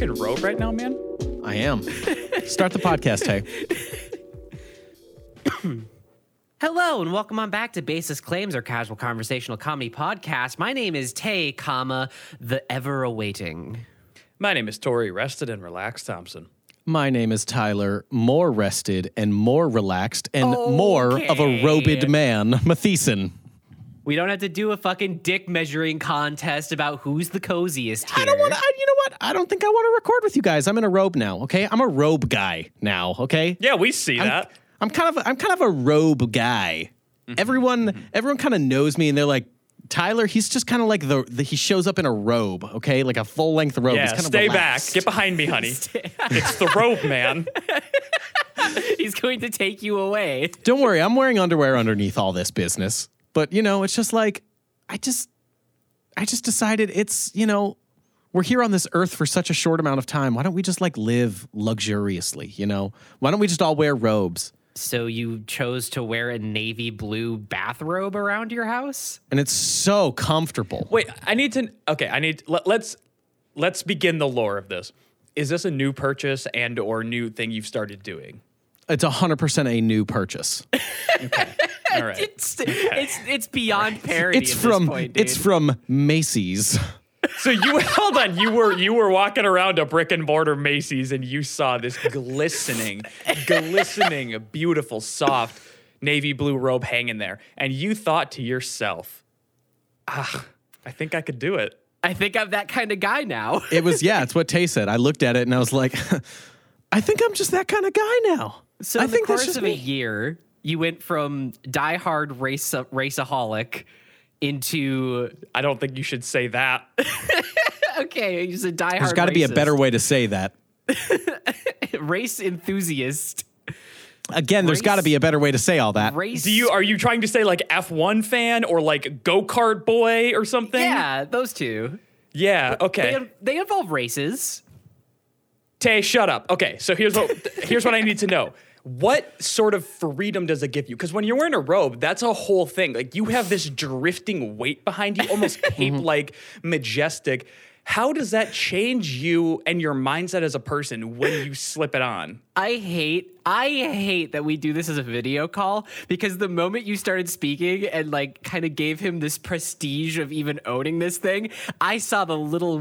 fucking robe right now, man? I am. Start the podcast, hey. Hello and welcome on back to Basis Claims, our casual conversational comedy podcast. My name is Tay, comma the ever awaiting. My name is Tori, rested and relaxed Thompson. My name is Tyler, more rested and more relaxed and more of a Okay. robed man, Matheson. We don't have to do a fucking dick measuring contest about who's the coziest here. I don't want to, you know what? I don't think I want to record with you guys. I'm in a robe now, okay? I'm a robe guy now, okay? Yeah, we see that. I'm kind of I'm kind of a robe guy. Mm-hmm. Everyone everyone kind of knows me and they're like Tyler, he's just kind of like the, the he shows up in a robe, okay? Like a full length robe. Yeah, he's stay of back. Get behind me, honey. it's the robe man. He's going to take you away. Don't worry, I'm wearing underwear underneath all this business. But you know, it's just like I just I just decided it's, you know, we're here on this earth for such a short amount of time. Why don't we just like live luxuriously, you know? Why don't we just all wear robes? So you chose to wear a navy blue bathrobe around your house? And it's so comfortable. Wait, I need to. Okay, I need. Let, let's let's begin the lore of this. Is this a new purchase and or new thing you've started doing? It's 100% a new purchase. All right. It's it's it's beyond parody. It's at from this point, dude. it's from Macy's. So you hold on. You were you were walking around a brick and mortar Macy's and you saw this glistening, glistening, beautiful, soft navy blue robe hanging there, and you thought to yourself, "Ah, I think I could do it." I think I'm that kind of guy now. It was yeah, it's what Tay said. I looked at it and I was like, I think I'm just that kind of guy now. So I in think the that's course of me. a year, you went from diehard race raceaholic into I don't think you should say that. okay, he's a diehard. There's got to be a better way to say that. race enthusiast. Again, there's got to be a better way to say all that. Race. Do you are you trying to say like F1 fan or like go kart boy or something? Yeah, those two. Yeah. Okay. They, they involve races. Tay, shut up. Okay, so here's what here's what I need to know. What sort of freedom does it give you? Because when you're wearing a robe, that's a whole thing. Like you have this drifting weight behind you, almost mm-hmm. cape-like, majestic. How does that change you and your mindset as a person when you slip it on? I hate I hate that we do this as a video call because the moment you started speaking and like kind of gave him this prestige of even owning this thing, I saw the little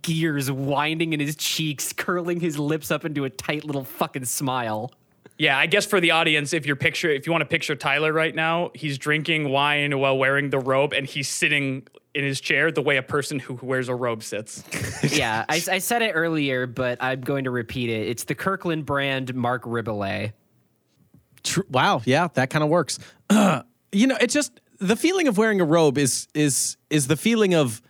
gears winding in his cheeks, curling his lips up into a tight little fucking smile. Yeah, I guess for the audience, if you're picture, if you want to picture Tyler right now, he's drinking wine while wearing the robe, and he's sitting in his chair the way a person who wears a robe sits. yeah, I, I said it earlier, but I'm going to repeat it. It's the Kirkland brand Mark Riboulet. Tr- wow, yeah, that kind of works. you know, it's just the feeling of wearing a robe is is is the feeling of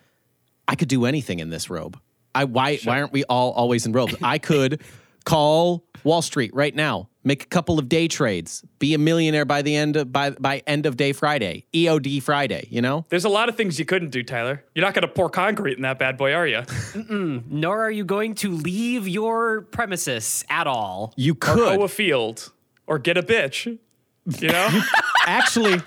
I could do anything in this robe. I why why aren't we all always in robes? I could call Wall Street right now, make a couple of day trades, be a millionaire by the end of by by end of day Friday, EOD Friday. You know, There's a lot of things you couldn't do, Tyler. You're not going to pour concrete in that bad boy, are you? Nor are you going to leave your premises at all. you Or could hoe a field, or get a bitch. You know? actually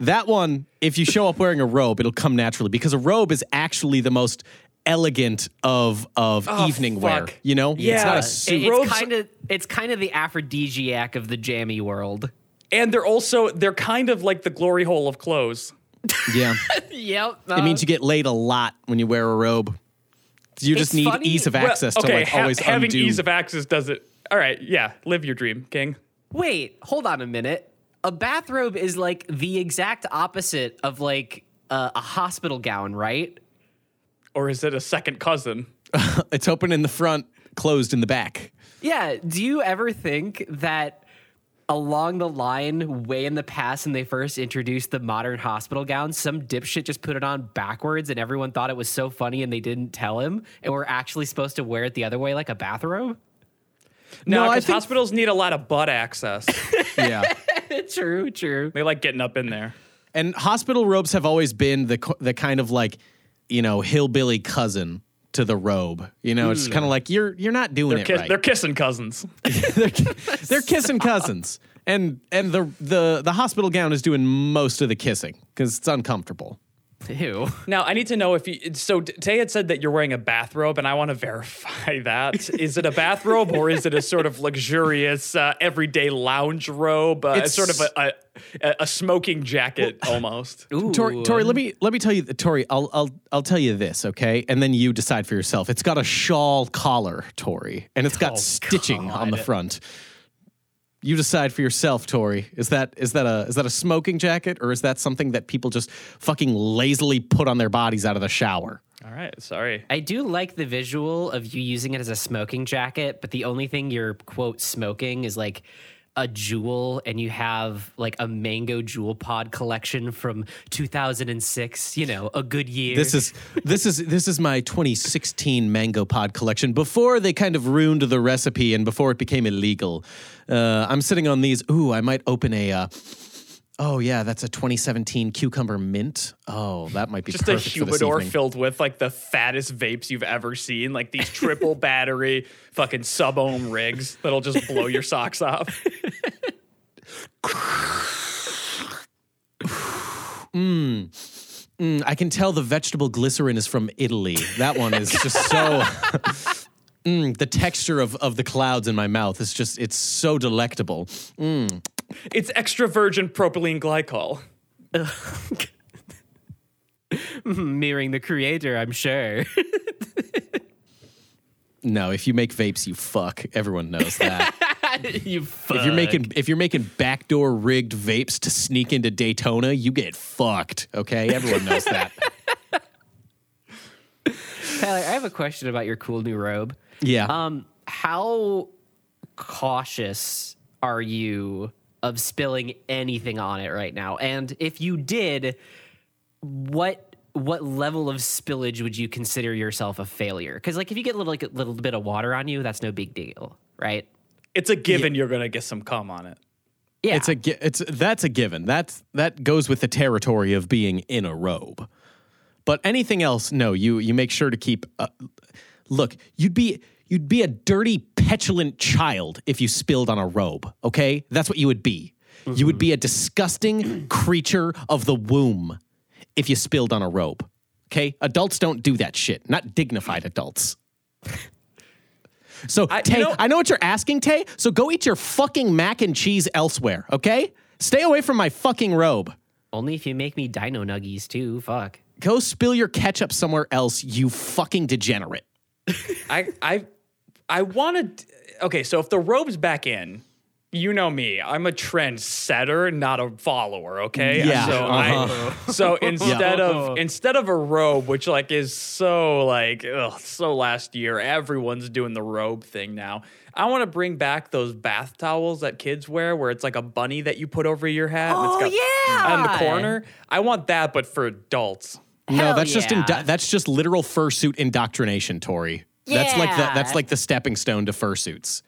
that one if you show up wearing a robe it'll come naturally because a robe is actually the most elegant of of Oh, evening wear you know Yeah. it's not a suit It- it's kind of it's kind of the aphrodisiac of the jammy world. and they're also they're kind of like the glory hole of clothes. yeah Yep. it means you get laid a lot when you wear a robe you just need funny- ease of Well, access okay, to like ha- always having undo ease of access does it. All right, yeah, live your dream, King. Wait, hold on a minute. A bathrobe is like the exact opposite of like uh, a hospital gown, right? Or is it a second cousin? it's open in the front closed in the back Yeah. Do you ever think that along the line, way in the past, when they first introduced the modern hospital gown, some dipshit just put it on backwards and everyone thought it was so funny and they didn't tell him and we're actually supposed to wear it the other way like a bathrobe? No, No, because think- hospitals need a lot of butt access. yeah true, true. they like getting up in there. and hospital robes have always been the the kind of like you know hillbilly cousin to the robe. You know it's kind of mm. like you're you're not doing They're, it kiss- right. they're kissing cousins. they're, they're kissing cousins. And and the the the hospital gown is doing most of the kissing because it's uncomfortable Ew. Now I need to know if you. So Tay had said that you're wearing a bathrobe, and I want to verify that. is it a bathrobe or is it a sort of luxurious uh, everyday lounge robe? Uh, it's It's- sort of a, a, a smoking jacket almost. Ooh. Tori, Tori, let me let me tell you, Tori. I'll I'll I'll tell you this, okay, and then you decide for yourself. It's got a shawl collar, Tori, and it's got Oh, stitching on the God. front. You decide for yourself, Tori. Is that is that a is that a smoking jacket or is that something that people just fucking lazily put on their bodies out of the shower? All right, sorry. I do like the visual of you using it as a smoking jacket, but the only thing you're quote smoking is like a Juul and you have like a mango Juul pod collection from 2006, you know, a good year. This is this is this is my 2016 mango pod collection. Before they kind of ruined the recipe and before it became illegal, uh, I'm sitting on these. Ooh, I might open a. Uh, oh yeah, that's a 2017 cucumber mint. Oh, that might be Just a perfect for this humidor filled with like the fattest vapes you've ever seen, like these triple battery fucking sub ohm rigs that'll just blow your socks off. Mm, I can tell the vegetable glycerin is from Italy. That one is just so. Mm, the texture of, of the clouds in my mouth is just, it's so delectable. It's extra virgin propylene glycol. mirroring the creator, I'm sure. No, if you make vapes, you fuck. Everyone knows that. you fuck. If you're making if you're making backdoor rigged vapes to sneak into Daytona, you get fucked. Okay, everyone knows that. Tyler, I have a question about your cool new robe. Yeah. Um, how cautious are you of spilling anything on it right now? And if you did, what what level of spillage would you consider yourself a failure? Because like if you get a little like a little bit of water on you, that's no big deal, right? It's a given you're gonna get some cum on it. Yeah, It's a it's that's a given. That's that goes with the territory of being in a robe. But anything else, no. You you make sure to keep. Uh, look, you'd be you'd be a dirty, petulant child if you spilled on a robe. Okay, that's what you would be. You would be a disgusting creature of the womb if you spilled on a robe. Okay, adults don't do that shit. Not dignified adults. So, I- you Tay, know- I know what you're asking, Tay. So go eat your fucking mac and cheese elsewhere, okay? Stay away from my fucking robe. only if you make me dino nuggies too. Fuck. Go spill your ketchup somewhere else, you fucking degenerate. I I I wanted okay, so if the robe's back in, you know me. I'm a trend setter, not a follower, okay? Yeah, So uh-huh. I so instead of instead of a robe, which like is so like ugh, so last year, everyone's doing the robe thing now. I want to bring back those bath towels that kids wear where it's like a bunny that you put over your hat and Oh, it's got yeah! on the corner. I want that but for adults. no, Hell that's just indo- that's just literal fursuit indoctrination, Tori. That's like the that's like the stepping stone to fursuits.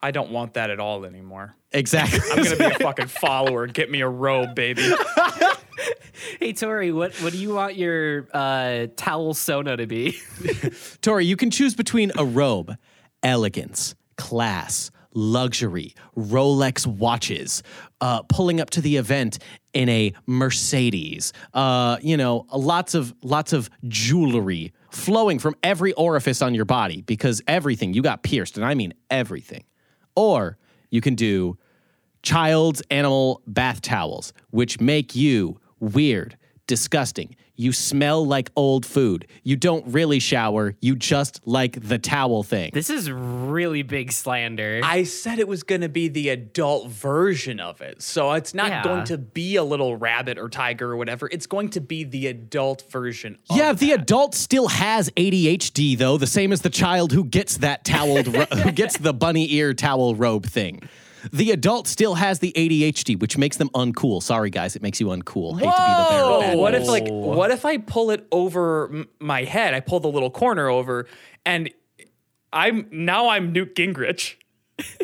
I don't want that at all anymore. Exactly. I'm gonna be a fucking follower. Get me a robe, baby. Hey Tori, what what do you want your uh, towel sona to be? Tori, you can choose between a robe, elegance, class, luxury, Rolex watches, uh, pulling up to the event in a Mercedes, uh, you know, lots of lots of jewelry flowing from every orifice on your body because everything you got pierced, and I mean everything. Or you can do child's animal bath towels, which make you weird, disgusting. You smell like old food. You don't really shower. You just like the towel thing. this is really big slander. I said it was going to be the adult version of it. So it's not Yeah. going to be a little rabbit or tiger or whatever. It's going to be the adult version of yeah, the adult still has ADHD though, the same as the child who gets that toweled ro- who gets the bunny ear towel robe thing. The adult still has the ADHD, which makes them uncool. Sorry, guys, it makes you uncool. Hate to be the bearer of Oh, bad what news. if like what if I pull it over m- my head? I pull the little corner over and I'm now I'm Newt Gingrich. then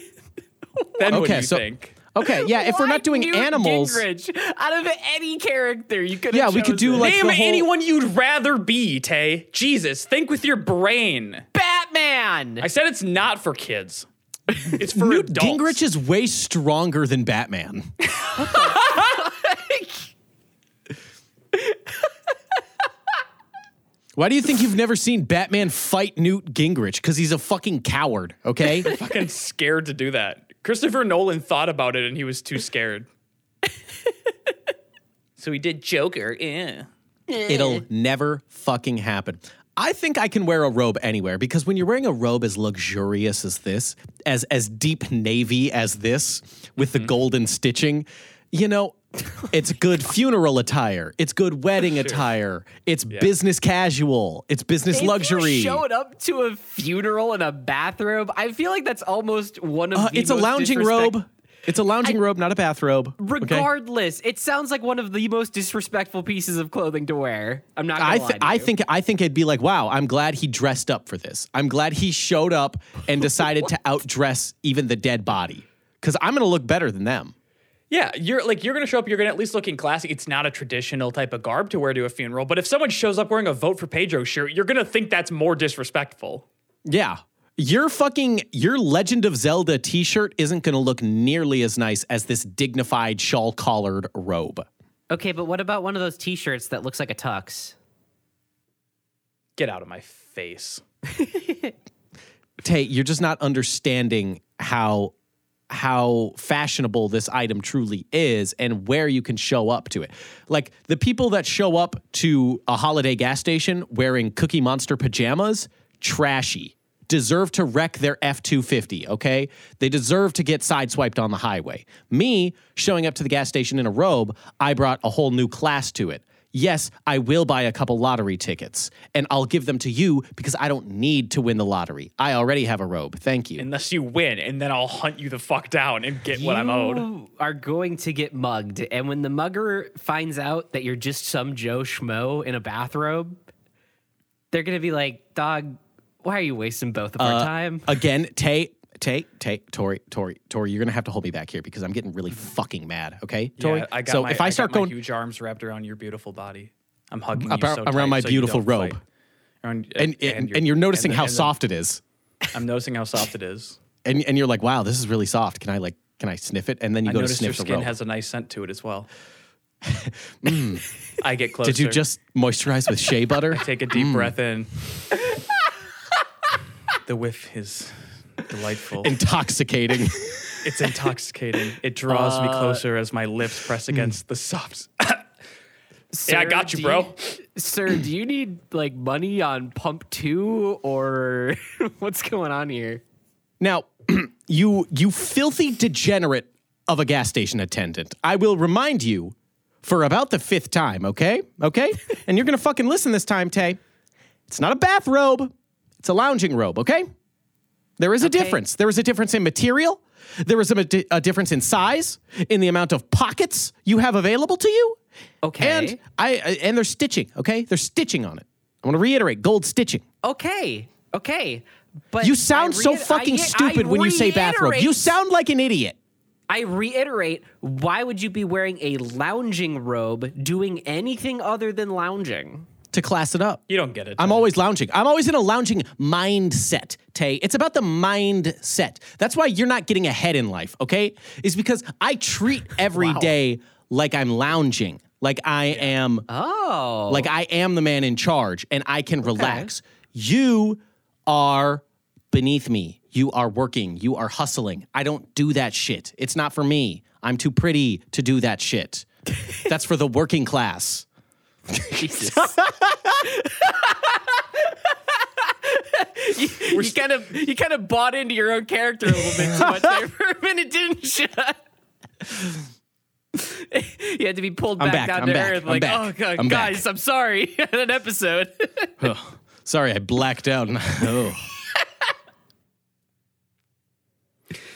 what do Okay, you so think? okay, yeah, if we're Why not doing Newt animals, Gingrich? out of any character you could Yeah, we could do, like, Name the whole- anyone you'd rather be, Tay. Jesus, think with your brain. Batman. I said it's not for kids. It's for Newt adults. Gingrich is way stronger than Batman. Why do you think you've never seen Batman fight Newt Gingrich? Because he's a fucking coward, okay? fucking scared to do that. Christopher Nolan thought about it and he was too scared. so he did Joker. It'll never fucking happen. I think I can wear a robe anywhere because when you're wearing a robe as luxurious as this, as as deep navy as this, with the golden stitching, you know, it's good funeral attire. It's good wedding attire. It's business casual. It's business If you luxury. showed up to a funeral in a bathrobe, I feel like that's almost one of Uh, the it's a lounging disrespect- robe. It's a lounging robe, not a bathrobe. okay? Regardless, it sounds like one of the most disrespectful pieces of clothing to wear. I'm not. Gonna I, lie th- to I think I think it'd be like, wow, I'm glad he dressed up for this. I'm glad he showed up and decided to outdress even the dead body. Because I'm gonna look better than them. Yeah, you're like you're gonna show up. You're gonna at least looking classy. It's not a traditional type of garb to wear to a funeral. But if someone shows up wearing a vote for Pedro shirt, you're gonna think that's more disrespectful. Yeah. Your fucking your Legend of Zelda t-shirt isn't gonna look nearly as nice as this dignified shawl collared robe. Okay, but what about one of those T-shirts that looks like a tux? Get out of my face. Tay, you're just not understanding how how fashionable this item truly is and where you can show up to it. Like the people that show up to a holiday gas station wearing Cookie Monster pajamas, trashy. Deserve to wreck their F 250, okay? They deserve to get sideswiped on the highway. Me, showing up to the gas station in a robe, I brought a whole new class to it. Yes, I will buy a couple lottery tickets and I'll give them to you because I don't need to win the lottery. I already have a robe. Thank you. Unless you win, and then I'll hunt you the fuck down and get what I'm owed. You are going to get mugged, and when the mugger finds out that you're just some Joe schmo in a bathrobe, they're gonna be like, "Dog, why are you wasting both of Uh, our time?" Again, Tay, Tay, Tay, Tori, Tori, Tori, you're gonna have to hold me back here because I'm getting really fucking mad. Okay, Tori. Yeah, I got so my, if I start got my going huge arms wrapped around your beautiful body, I'm hugging About- you so around tight my so you beautiful don't robe. fight. Around- uh, and and, and, you're noticing and the- how and the- soft it is, I'm noticing how soft it is. and and you're like, wow, this is really soft. Can I like, can I sniff it? And then you I go to noticed your sniff the skin robe. has a nice scent to it as well. Hmm. I get closer. Did you just moisturize with shea butter? take a deep hmm. breath in? The whiff is delightful. Intoxicating. it's intoxicating. It draws Uh, me closer as my lips press hmm. against the soft. Sir, I got you, do bro. sir, do you need like money on pump two, or what's going on here? Now, you you filthy degenerate of a gas station attendant. I will remind you for about the fifth time, okay? Okay? and you're gonna fucking listen this time, Tay. It's not a bathrobe, it's a lounging robe, okay? There is a Okay. difference. There is a difference in material. There is a, a difference in size, in the amount of pockets you have available to you. Okay. And I and there's stitching, okay? There's stitching on it. I want to reiterate, gold stitching. Okay, okay, but You sound I so fucking I- I stupid when you say bathrobe. You sound like an idiot. I reiterate, why would you be wearing a lounging robe doing anything other than lounging? To class it up. You don't get it. I'm always lounging. I'm always in a lounging mindset, Tay. It's about the mindset. That's why you're not getting ahead in life, okay? Is because I treat every day like I'm lounging, like I am Oh. like I am the man in charge and I can relax. You are beneath me. You are working. You are hustling. I don't do that shit. It's not for me. I'm too pretty to do that shit. That's for the working class. Jesus. you, you kind of you kind of bought into your own character a little bit too much there for a minute, didn't you? you had to be pulled back, back, down I'm to back, earth. I'm Like, back, oh god, I'm back." guys, I'm sorry. An episode. Sorry, I blacked out. oh.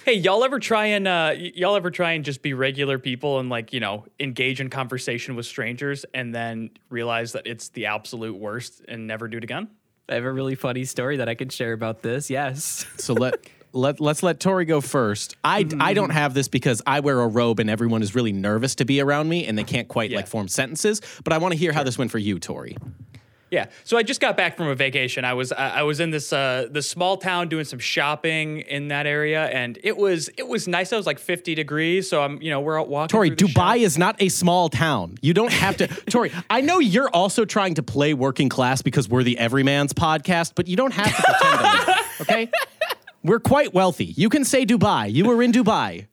Hey, y'all ever try and uh, y- y'all ever try and just be regular people and like you know engage in conversation with strangers and then realize that it's the absolute worst and never do it again? I have a really funny story that I can share about this. Yes. So let let let's let Tori go first. I I don't have this because I wear a robe and everyone is really nervous to be around me and they can't quite Yeah. like form sentences. But I want to hear how this went for you, Tori. Yeah. So I just got back from a vacation. I was I, I was in this uh this small town doing some shopping in that area, and it was it was nice. It was like 50 degrees. So I'm you know we're out walking. Tori, Dubai shop- is not a small town. You don't have to. Tori, I know you're also trying to play working class because we're the Everyman's podcast, but you don't have to pretend that, Okay? We're quite wealthy. You can say Dubai. You were in Dubai.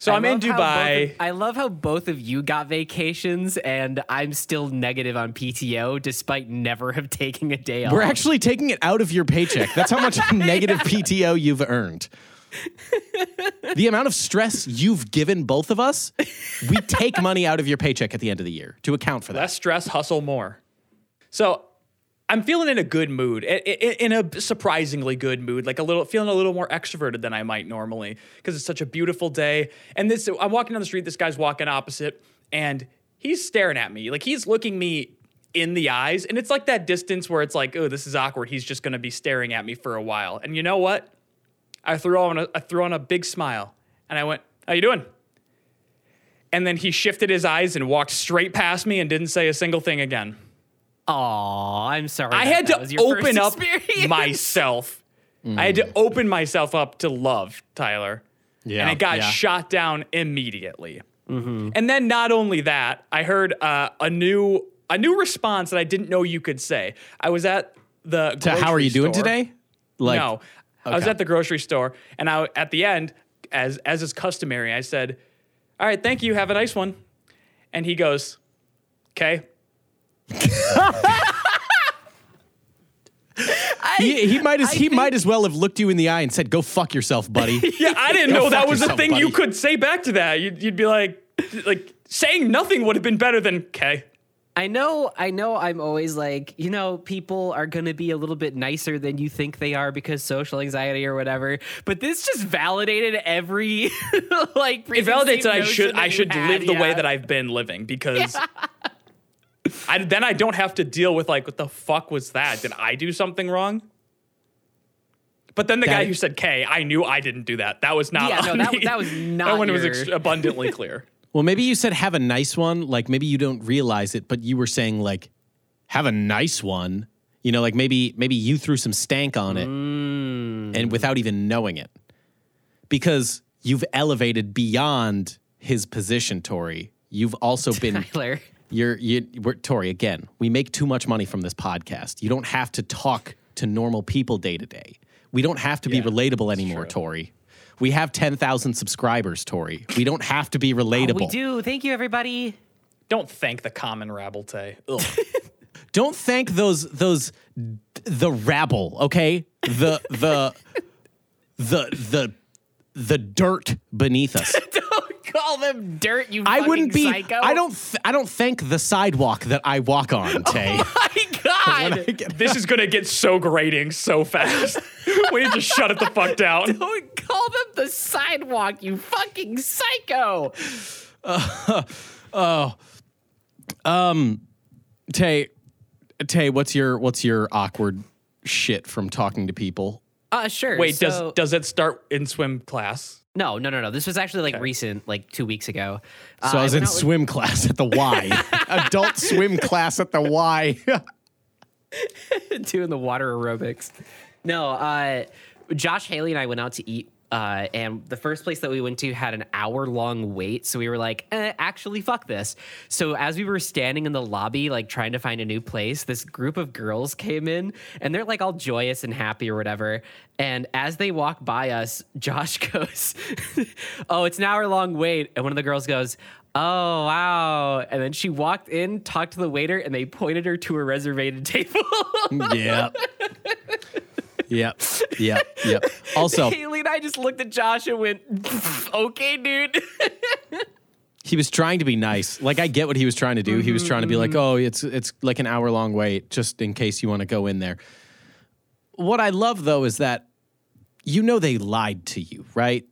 So I I'm in love how both Dubai. of- I love how both of you got vacations and I'm still negative on PTO despite never have taken a day off. We're actually taking it out of your paycheck. That's how much negative PTO you've earned. the amount of stress you've given both of us, we take money out of your paycheck at the end of the year to account for that. less stress, hustle more. So I'm feeling in a good mood, in a surprisingly good mood, like a little, feeling a little more extroverted than I might normally because it's such a beautiful day. And this, I'm walking down the street, this guy's walking opposite, and he's staring at me, like he's looking me in the eyes, and it's like that distance where it's like, oh, this is awkward. He's just gonna be staring at me for a while. And you know what? I threw on a, I threw on a big smile, and I went, "How you doing?" And then he shifted his eyes and walked straight past me and didn't say a single thing again. Aw, I'm sorry. I had to open up experience. myself. I had to open myself up to love, Tyler. Yeah, And it got yeah. shot down immediately. And then not only that, I heard uh, a new a new response that I didn't know you could say. I was at the To how are grocery you doing today? Like, no, I was at the grocery store, and I at the end, as as is customary, I said, "All right, thank you. Have a nice one." And he goes, "Okay." he, he might as he might as well have looked you in the eye and said, "Go fuck yourself, buddy." Yeah, I didn't know that was a yourself, thing you could say back to that. You'd, you'd be like, like saying nothing would have been better than "Okay." I know, I know I'm always like, you know, people are going to be a little bit nicer than you think they are because social anxiety or whatever. But this just validated every like It validates that I should I should had, live the way that I've been living because I, then I don't have to deal with like what the fuck was that? Did I do something wrong? But then the That- guy who said K, I knew I didn't do that. That was not. Yeah, no, that- me. that was not. that not one was ex- abundantly clear. Well, maybe you said have a nice one. Like maybe you don't realize it, but you were saying like have a nice one. You know, like maybe maybe you threw some stank on it mm. and without even knowing it. Because you've elevated beyond his position, Tori. You've also been Tyler. You're you we're, Tori again. We make too much money from this podcast. You don't have to talk to normal people day to day. We don't have to be relatable anymore, Tori. We have 10,000 subscribers, Tori. We don't have to be oh, relatable. We do. Thank you, everybody. Don't thank the common rabbletay. Ugh. Don't thank those those the rabble, okay? The the the the the dirt beneath us. Don't call them dirt, you I fucking wouldn't be psycho. I don't th- I don't thank the sidewalk that I walk on, Tay. my God. this is gonna get so grating so fast. we need to shut it the fuck down. Don't call them the sidewalk, you fucking psycho. Oh, um, Tay Tay, what's your what's your awkward shit from talking to people? Uh, sure. Wait, so, does does it start in swim class? No, no, no, no. This was actually like recent, like two weeks ago. Uh, So I was in out with- swim class at the Y. Adult swim class at the Y. doing the water aerobics. No, uh, Josh Haley and I went out to eat. Uh, and the first place that we went to had an hour long wait. So we were like, eh, actually, fuck this. So as we were standing in the lobby, like trying to find a new place, this group of girls came in and they're like all joyous and happy or whatever. And as they walk by us, Josh goes, Oh, it's an hour long wait. And one of the girls goes, Oh, wow. And then she walked in, talked to the waiter, and they pointed her to a reservated table. yep. Yep. Yep. Yep. Also, Haley and I just looked at Josh and went, okay, dude. he was trying to be nice. Like I get what he was trying to do. He was trying to be like, mm-hmm. "Oh, it's it's like an hour long wait just in case you want to go in there." What I love though is that you know they lied to you, right?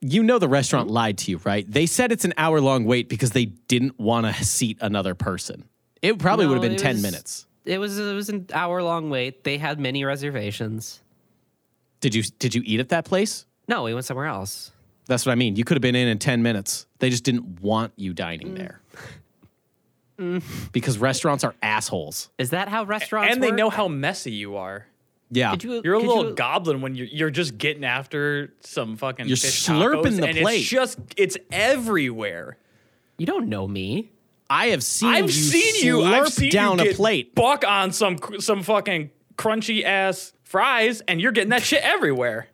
You know the restaurant lied to you, right? They said it's an hour long wait because they didn't want to seat another person. It probably would have been 10 was- minutes. It was it was an hour long wait. They had many reservations. Did you did you eat at that place? No, we went somewhere else. That's what I mean. You could have been in in 10 minutes. They just didn't want you dining there. Mm. because restaurants are assholes. Is that how restaurants are and they work? know how messy you are. Yeah. You- You're a little you- goblin when you're you're just getting after some fucking. You're fish slurping tacos, the and plate. It's just it's everywhere. You don't know me. I have seen you, I've you seen you. slurp I've seen down you a plate. buck on some some fucking crunchy ass fries, and you're getting that shit everywhere.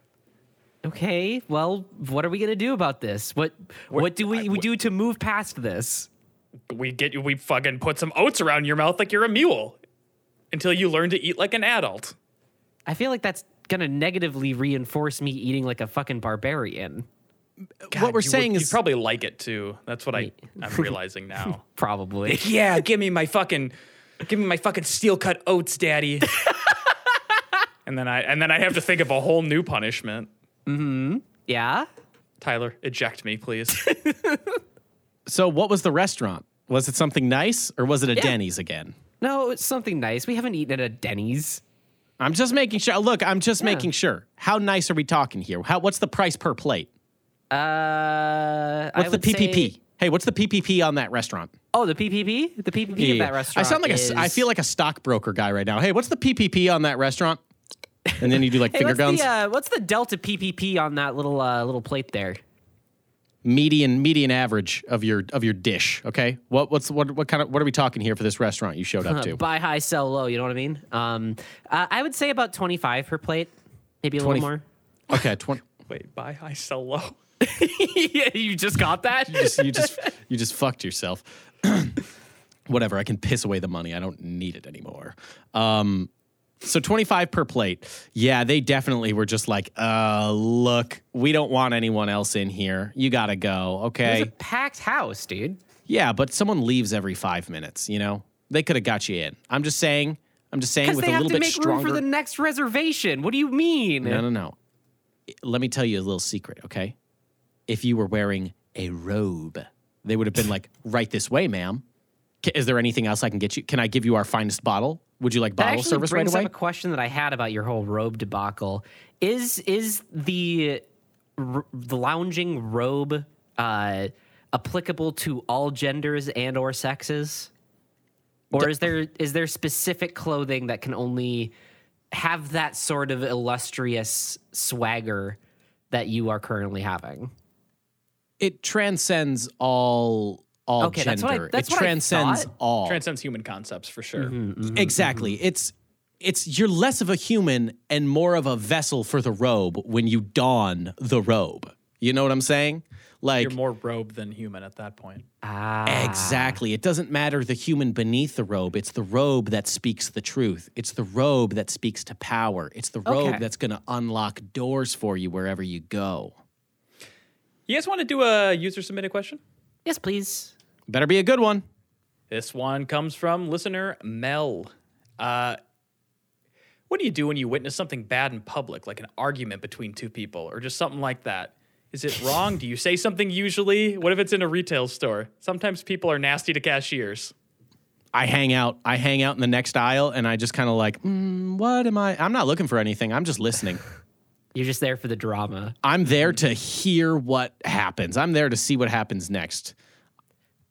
Okay, well, what are we gonna do about this? What what do we, we do to move past this? We get you. We fucking put some oats around your mouth like you're a mule, until you learn to eat like an adult. I feel like that's gonna negatively reinforce me eating like a fucking barbarian. What we're saying would, is you probably like it too. That's what I I'm realizing now. Probably. yeah, give me my fucking, give me my fucking steel cut oats, daddy. and then I and then I have to think of a whole new punishment. Mm-hmm. yeah. Tyler, eject me, please. so what was the restaurant? Was it something nice or was it a Denny's again? No, it's something nice. We haven't eaten at a Denny's. I'm just making sure. Look, I'm just making sure. How nice are we talking here? How what's the price per plate? Uh, What's I the would say- PPP? Hey, what's the PPP on that restaurant? oh, the PPP. The PPP of that restaurant. I sound like a s I is- feel like a stockbroker guy right now. Hey, what's the PPP on that restaurant? And then you do like Hey, finger what's guns. the uh, what's the delta PPP on that little uh, little plate there? median median average of your of your dish. Okay, what what's what what kind of what are we talking here for this restaurant you showed up Uh, to? buy high, sell low. You know what I mean? Um, uh, I would say about twenty five per plate, maybe a 20 little more. Okay, twenty. Wait, buy high, sell low. yeah, you just got that. You just you just you just fucked yourself. Whatever. I can piss away the money. I don't need it anymore. Um, so twenty five per plate. Yeah, they definitely were just like, uh, look, we don't want anyone else in here. You gotta go. It Okay. was a packed house, dude. Yeah, but someone leaves every five minutes. You know, they could have got you in. I'm just saying. I'm just saying Because with they a have little to bit make stronger. room for the next reservation. What do you mean? No, no, no. Let me tell you a little secret, okay? If you were wearing a robe, they would have been like, right this way, ma'am. Is there anything else I can get you? Can I give you our finest bottle? Would you like That bottle actually service right brings away? up a question that I had about your whole robe debacle. Is is the r- the lounging robe uh, applicable to all genders and or sexes, or is there is there specific clothing that can only have that sort of illustrious swagger that you are currently having? It transcends all all Okay, gender. that's what I- that's it what I transcends thought. all. Transcends human concepts for sure. Mm-hmm, mm-hmm, mm-hmm. exactly. It's it's you're less of a human and more of a vessel for the robe when you don the robe. You know what I'm saying? Like You're more robe than human at that point. Ah, Exactly. It doesn't matter the human beneath the robe. It's the robe that speaks the truth. It's the robe that speaks to power. It's the robe Okay. that's going to unlock doors for you wherever you go. You guys want to do a user submitted question? yes, please. Better be a good one. This one comes from listener Mel. Uh, what do you do when you witness something bad in public, like an argument between two people or just something like that? Is it wrong? do you say something usually? What if it's in a retail store? Sometimes people are nasty to cashiers. I hang out. I hang out in the next aisle and I just kind of like, mm, what am I? I'm not looking for anything. I'm just listening. You're just there for the drama. I'm there mm-hmm. to hear what happens. I'm there to see what happens next.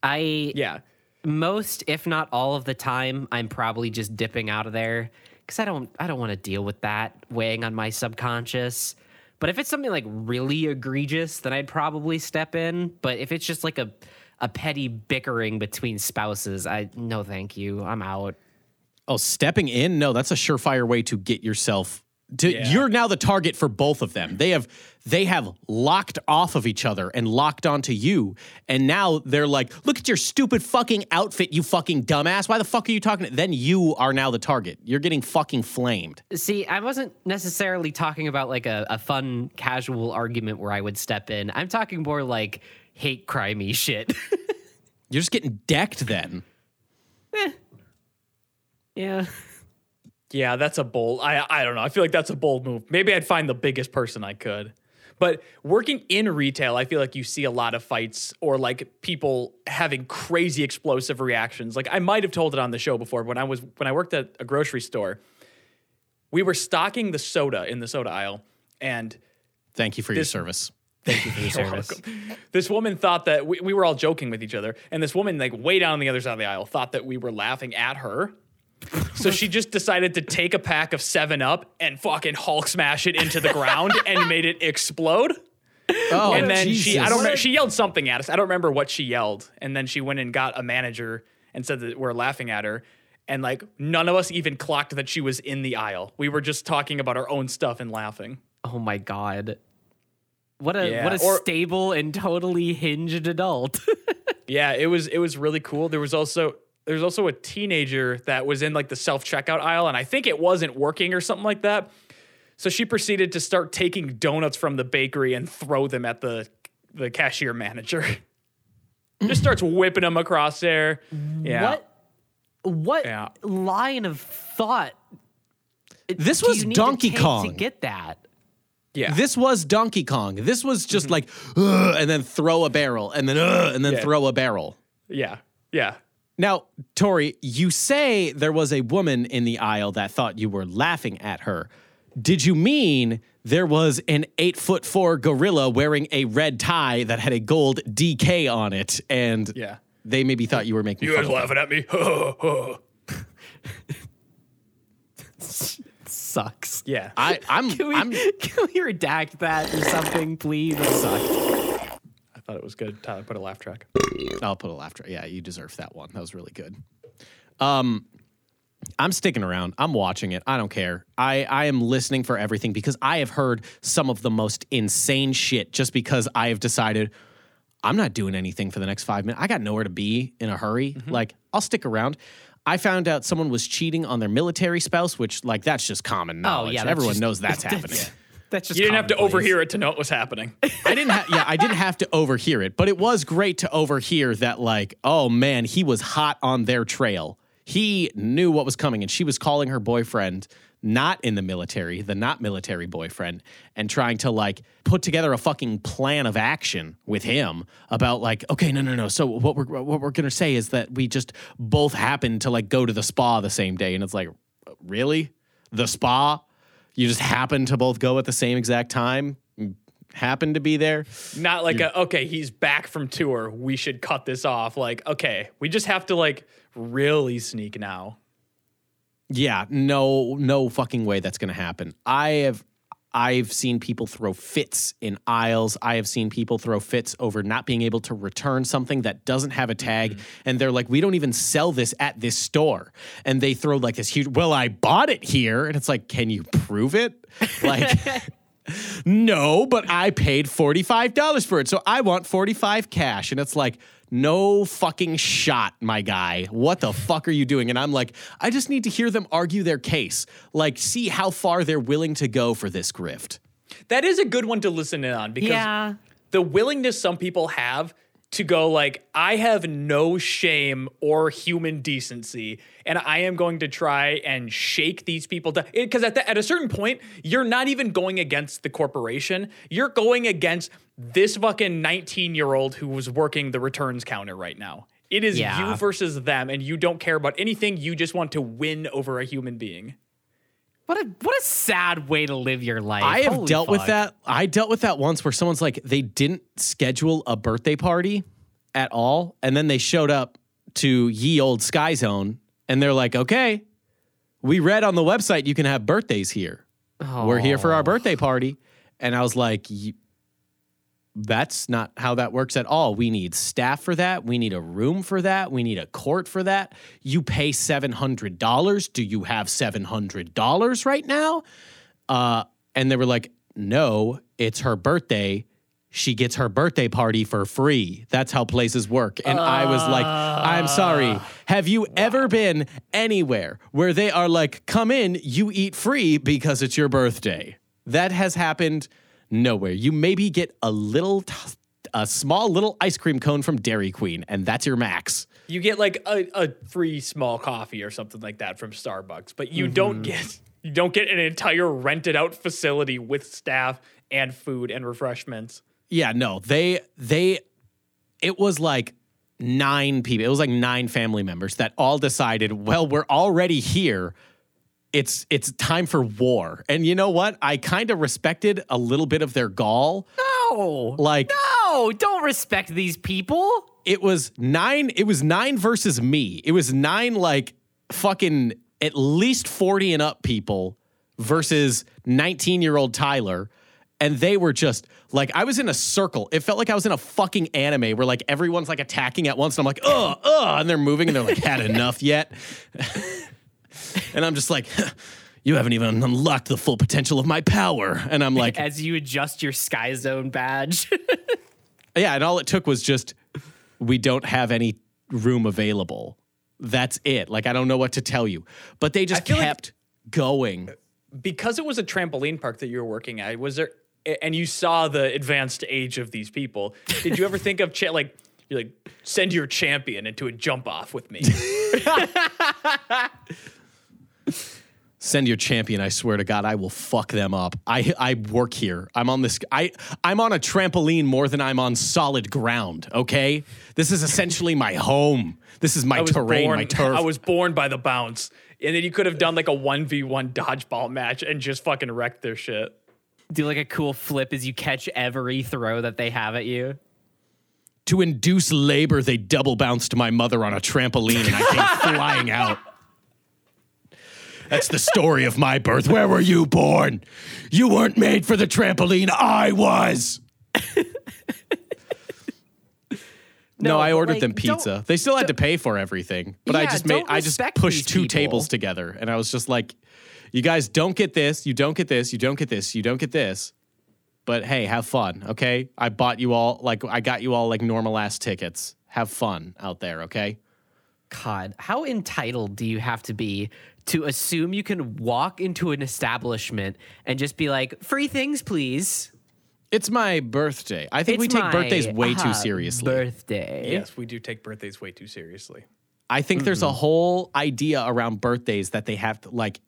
I Yeah. most if not all of the time i'm probably just dipping out of there because i don't i don't want to deal with that weighing on my subconscious but if it's something like really egregious then i'd probably step in but if it's just like a a petty bickering between spouses i no thank you i'm out Oh, stepping in? No, that's a surefire way to get yourself to Yeah. you're now the target for both of them. They have they have locked off of each other and locked onto you. And now they're like, "Look at your stupid fucking outfit, you fucking dumbass. Why the fuck are you talking?" Then you are now the target. You're getting fucking flamed. see i wasn't necessarily talking about like a, a fun casual argument where i would step in i'm talking more like hate crimey shit You're just getting decked then. Eh. yeah Yeah, that's a bold. I I don't know. I feel like that's a bold move. Maybe I'd find the biggest person I could. But working in retail, I feel like you see a lot of fights or like people having crazy explosive reactions. Like I might have told it on the show before when I was when I worked at a grocery store. We were stocking the soda in the soda aisle and Thank you for your service. Thank you for your service. welcome. This woman thought that we, we were all joking with each other, and this woman, like way down on the other side of the aisle, thought that we were laughing at her. So she just decided to take a pack of Seven Up and fucking Hulk smash it into the ground and made it explode. Oh, and then she, I don't remember, she yelled something at us. I don't remember what she yelled. And then she went and got a manager and said that we're laughing at her. And like none of us even clocked that she was in the aisle. We were just talking about our own stuff and laughing. Oh my god. What a Yeah, what a or- stable and totally hinged adult. Yeah, it was it was really cool. There was also there was also a teenager that was in like the self checkout aisle, and I think it wasn't working or something like that. So she proceeded to start taking donuts from the bakery and throw them at the the cashier manager. Just starts whipping them across there. Yeah. What what Yeah. line of thought? This do was you need to Donkey take to Kong. get that. Yeah. This was Donkey Kong. This was just mm-hmm. like, and then throw a barrel, and then, and then Yeah. throw a barrel. yeah. Yeah. Now, Tori, you say there was a woman in the aisle that thought you were laughing at her. Did you mean there was an eight foot four gorilla wearing a red tie that had a gold DK on it, and Yeah. they maybe thought you were making You fun guys of them? laughing at me? Sucks. yeah. I, I'm, Can we, I'm, can we redact that or something, please? It sucked. I thought it was good. Tyler put a laugh track. I'll put a laugh track. Yeah, you deserve that one. That was really good. Um, I'm sticking around. I'm watching it. I don't care. I, I am listening for everything because I have heard some of the most insane shit just because I have decided I'm not doing anything for the next five minutes. I got nowhere to be in a hurry. Like, I'll stick around. I found out someone was cheating on their military spouse, which, like, that's just common knowledge. Oh, yeah, Everyone just- knows that's happening. That's just You didn't have to overhear it to know it was happening. I didn't have yeah, I didn't have to overhear it, but it was great to overhear that like, oh man, he was hot on their trail. He knew what was coming and she was calling her boyfriend not in the military, the not military boyfriend, and trying to like put together a fucking plan of action with him about like, okay, no, no, no. So what we're what we're gonna say is that we just both happened to like go to the spa the same day, and it's like, really, the spa? You just happen to both go at the same exact time? Happen to be there? Not like a okay, he's back from tour. We should cut this off. Like, okay, we just have to like really sneak now. Yeah, no, no fucking way that's gonna happen. I have I've seen people throw fits in aisles. I have seen people throw fits over not being able to return something that doesn't have a tag. Mm-hmm. And they're like, we don't even sell this at this store. And they throw like this huge, well, I bought it here. And it's like, can you prove it? Like, no, but I paid $45 for it. So I want 45 cash. And it's like, no fucking shot, my guy. What the fuck are you doing? And I'm like, I just need to hear them argue their case. Like, see how far they're willing to go for this grift. That is a good one to listen in on because Yeah. the willingness some people have to go like I have no shame or human decency and I am going to try and shake these people down. Because at, the, at a certain point you're not even going against the corporation. You're going against this fucking 19 year old who was working the returns counter right now. It is Yeah. you versus them and you don't care about anything. You just want to win over a human being What a what a sad way to live your life. I have Holy dealt with that. I dealt with that once where someone's like, they didn't schedule a birthday party at all. And then they showed up to ye old Sky Zone and they're like, okay, we read on the website you can have birthdays here. We're here for our birthday party. And I was like, "Y- that's not how that works at all. We need staff for that. We need a room for that. We need a court for that. You pay $700. Do you have $700 right now? Uh, and they were like, no, it's her birthday. She gets her birthday party for free. That's how places work. And I was like, I'm sorry. Have you ever been anywhere where they are like, come in, you eat free because it's your birthday? That has happened nowhere. You maybe get a little, t- a small little ice cream cone from Dairy Queen, and that's your max. You get like a, a free small coffee or something like that from Starbucks, but you don't mm-hmm. get you don't get an entire rented out facility with staff and food and refreshments. Yeah, no, they they it was like nine people. It was like nine family members that all decided, well, we're already here. It's it's time for war. And you know what? I kind of respected a little bit of their gall. No. Like no, don't respect these people. it was nine it was nine versus me it was nine like fucking at least 40 and up people versus 19 year old tyler and they were just like i was in a circle it felt like i was in a fucking anime where like everyone's like attacking at once and i'm like ugh ugh and they're moving and they're like had enough yet and i'm just like you haven't even unlocked the full potential of my power and i'm like As you adjust your Sky Zone badge. Yeah, and all it took was just we don't have any room available. That's it. Like I don't know what to tell you. But they just feel like- kept going. because it was a trampoline park that you were working at, was there, and you saw the advanced age of these people, did you ever think of, cha- like, you're like, send your champion into a jump off with me? Send your champion, I swear to God, I will fuck them up. I I work here. I'm on this I I'm on a trampoline more than I'm on solid ground, okay? This is essentially my home. This is my terrain, born, my turf. I was born by the bounce. And then you could have done like a 1v1 dodgeball match and just fucking wrecked their shit. Do like a cool flip as you catch every throw that they have at you. to induce labor, they double bounced my mother on a trampoline and I came flying out. That's the story of my birth. Where were you born? You weren't made for the trampoline. I was. no, No, I but, ordered like, them don't- They still had to pay for everything, but I Yeah, just made don't I just respect pushed these two people. tables together, and I was just like, "You guys don't get this. You don't get this. You don't get this. You don't get this." But hey, have fun, okay? I bought you all like I got you all like normal ass tickets. Have fun out there, okay? God, how entitled do you have to be to assume you can walk into an establishment and just be like, free things, please? It's my birthday. I think we take my, birthdays way too uh, seriously. Birthday. Yes, we do take birthdays way too seriously. I think there's a whole idea around birthdays that they have to like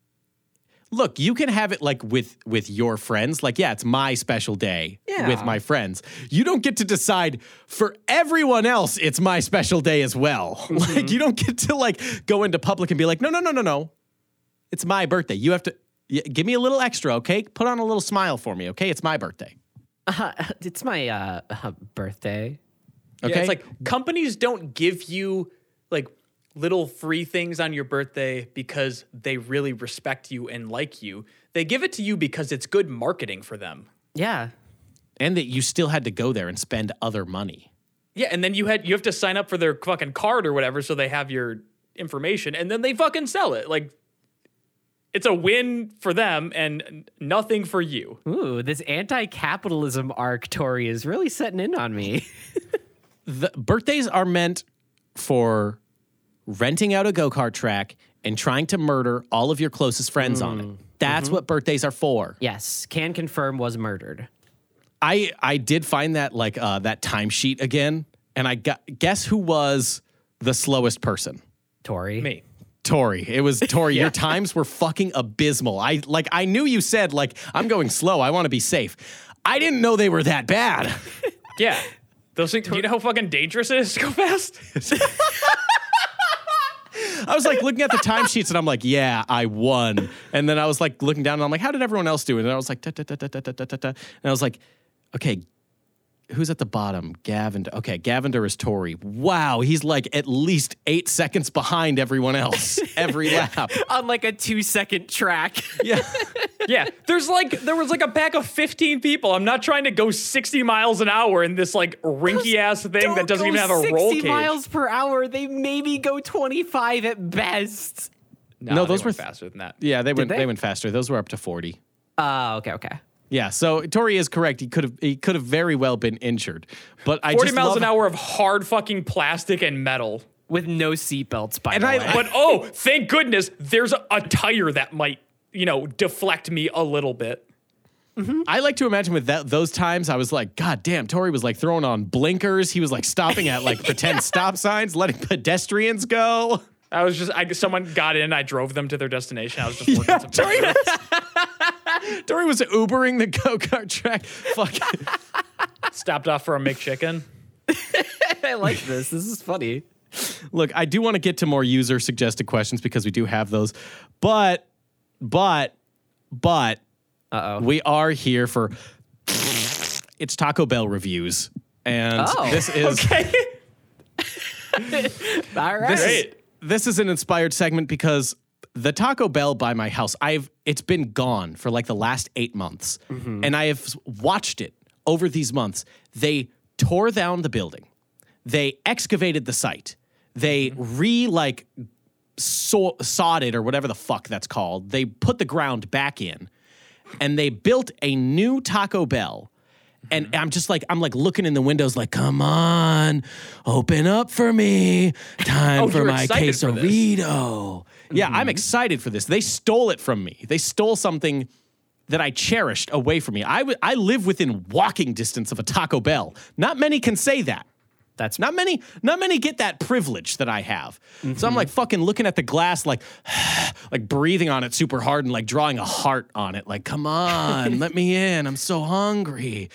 look, you can have it like with with your friends. Like, yeah, it's my special day Yeah. with my friends. You don't get to decide for everyone else it's my special day as well. Like you don't get to like go into public and be like, "No, no, no, no, no. It's my birthday. You have to y- give me a little extra, okay? Put on a little smile for me, okay? It's my birthday." Uh, it's my uh, uh, birthday. Okay? Yeah, it's like companies don't give you little free things on your birthday because they really respect you and like you. They give it to you because it's good marketing for them. Yeah. and that you still had to go there and spend other money. Yeah, and then you had you have to sign up for their fucking card or whatever so they have your information and then they fucking sell it. Like it's a win for them and nothing for you. Ooh, this anti-capitalism arc, Tori, is really setting in on me. the birthdays are meant for renting out a go-kart track and trying to murder all of your closest friends on it. That's what birthdays are for. yes, can confirm was murdered. I I did find that like uh that timesheet again and I got guess who was the slowest person? Tori. Me. Tori. It was Tori. Your times were fucking abysmal. I like I knew you said like I'm going slow. I want to be safe. I didn't know they were that bad. Yeah. Those things, do you know how fucking dangerous it is to go fast? I was like looking at the timesheets and I'm like, yeah, I won. And then I was like looking down and I'm like, how did everyone else do? And I was like, da, da, da, da, da, da, da, and I was like, okay, who's at the bottom? Gavin. Okay, Gavender is Tori. Wow, he's like at least eight seconds behind everyone else every lap. On like a two-second track. Yeah. yeah. There's like there was like a pack of 15 people. I'm not trying to go 60 miles an hour in this like rinky ass thing that doesn't even have a 60 roll cage. miles per hour. They maybe go 25 at best. No, No, they those went were- faster than that. Yeah, they went they? they? went faster. Those were up to 40. Uh, okay, okay. Yeah, so Tori is correct. He could have he could have very well been injured. But I 40 just miles love an hour of hard fucking plastic and metal. With no seatbelts, by And the I- way. But oh, thank goodness there's a, a tire that might, you know, deflect me a little bit. Mm-hmm. I like to imagine with that those times I was like, God damn, Tori was like throwing on blinkers. He was like stopping at like pretend stop signs, letting pedestrians go. I was just, I someone got in, I drove them to their destination. I was just working some Tori was, Ubering the go kart track. Fuck. stopped off for a McChicken. I like this. This is funny. Look, I do want to get to more user suggested questions because we do have those, but but but Uh oh. we are here for it's Taco Bell reviews. And Oh. this is Okay. All right. this is, this is an inspired segment because the Taco Bell by my house, I've it's been gone for like the last eight months, mm-hmm. and I have watched it over these months. They tore down the building, they excavated the site, they mm-hmm. re like saw, sawed it or whatever the fuck that's called. They put the ground back in, and they built a new Taco Bell. And mm-hmm. I'm just like, I'm like looking in the windows, like, come on, open up for me. Time Oh, for my excited for this. quesarito. Yeah, I'm mm-hmm. excited for this. They stole it from me. They stole something that I cherished away from me. I, w- I live within walking distance of a Taco Bell. Not many can say that. That's Not many, not many get that privilege that I have. So I'm mm-hmm. like fucking looking at the glass, like, like breathing on it super hard and like drawing a heart on it. Like, come on, let me in. I'm so hungry.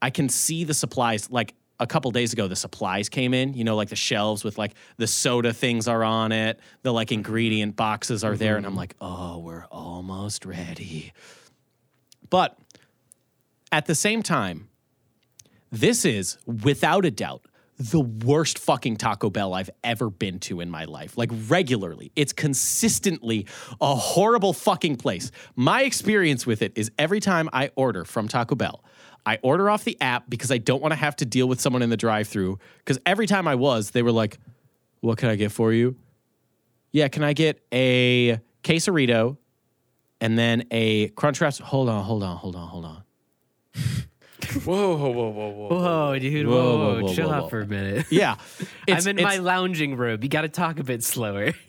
I can see the supplies. Like a couple days ago, the supplies came in. You know, like the shelves with like the soda things are on it. The like ingredient boxes are there, and I'm mm-hmm. like, oh, we're almost ready. But at the same time, this is without a doubt the worst fucking Taco Bell I've ever been to in my life. Like regularly. It's consistently a horrible fucking place. My experience with it is every time I order from Taco Bell, I order off the app because I don't want to have to deal with someone in the drive-through because every time I was, they were like, "What can I get for you?" Yeah, can I get a quesarito and then a crunch wraps? Hold on, hold on, hold on, hold on. Whoa, whoa, whoa, whoa, whoa. Whoa, dude. Whoa, Whoa, whoa, whoa, chill whoa, out whoa. for a minute. Yeah. It's- I'm in my lounging robe. You got to talk a bit slower.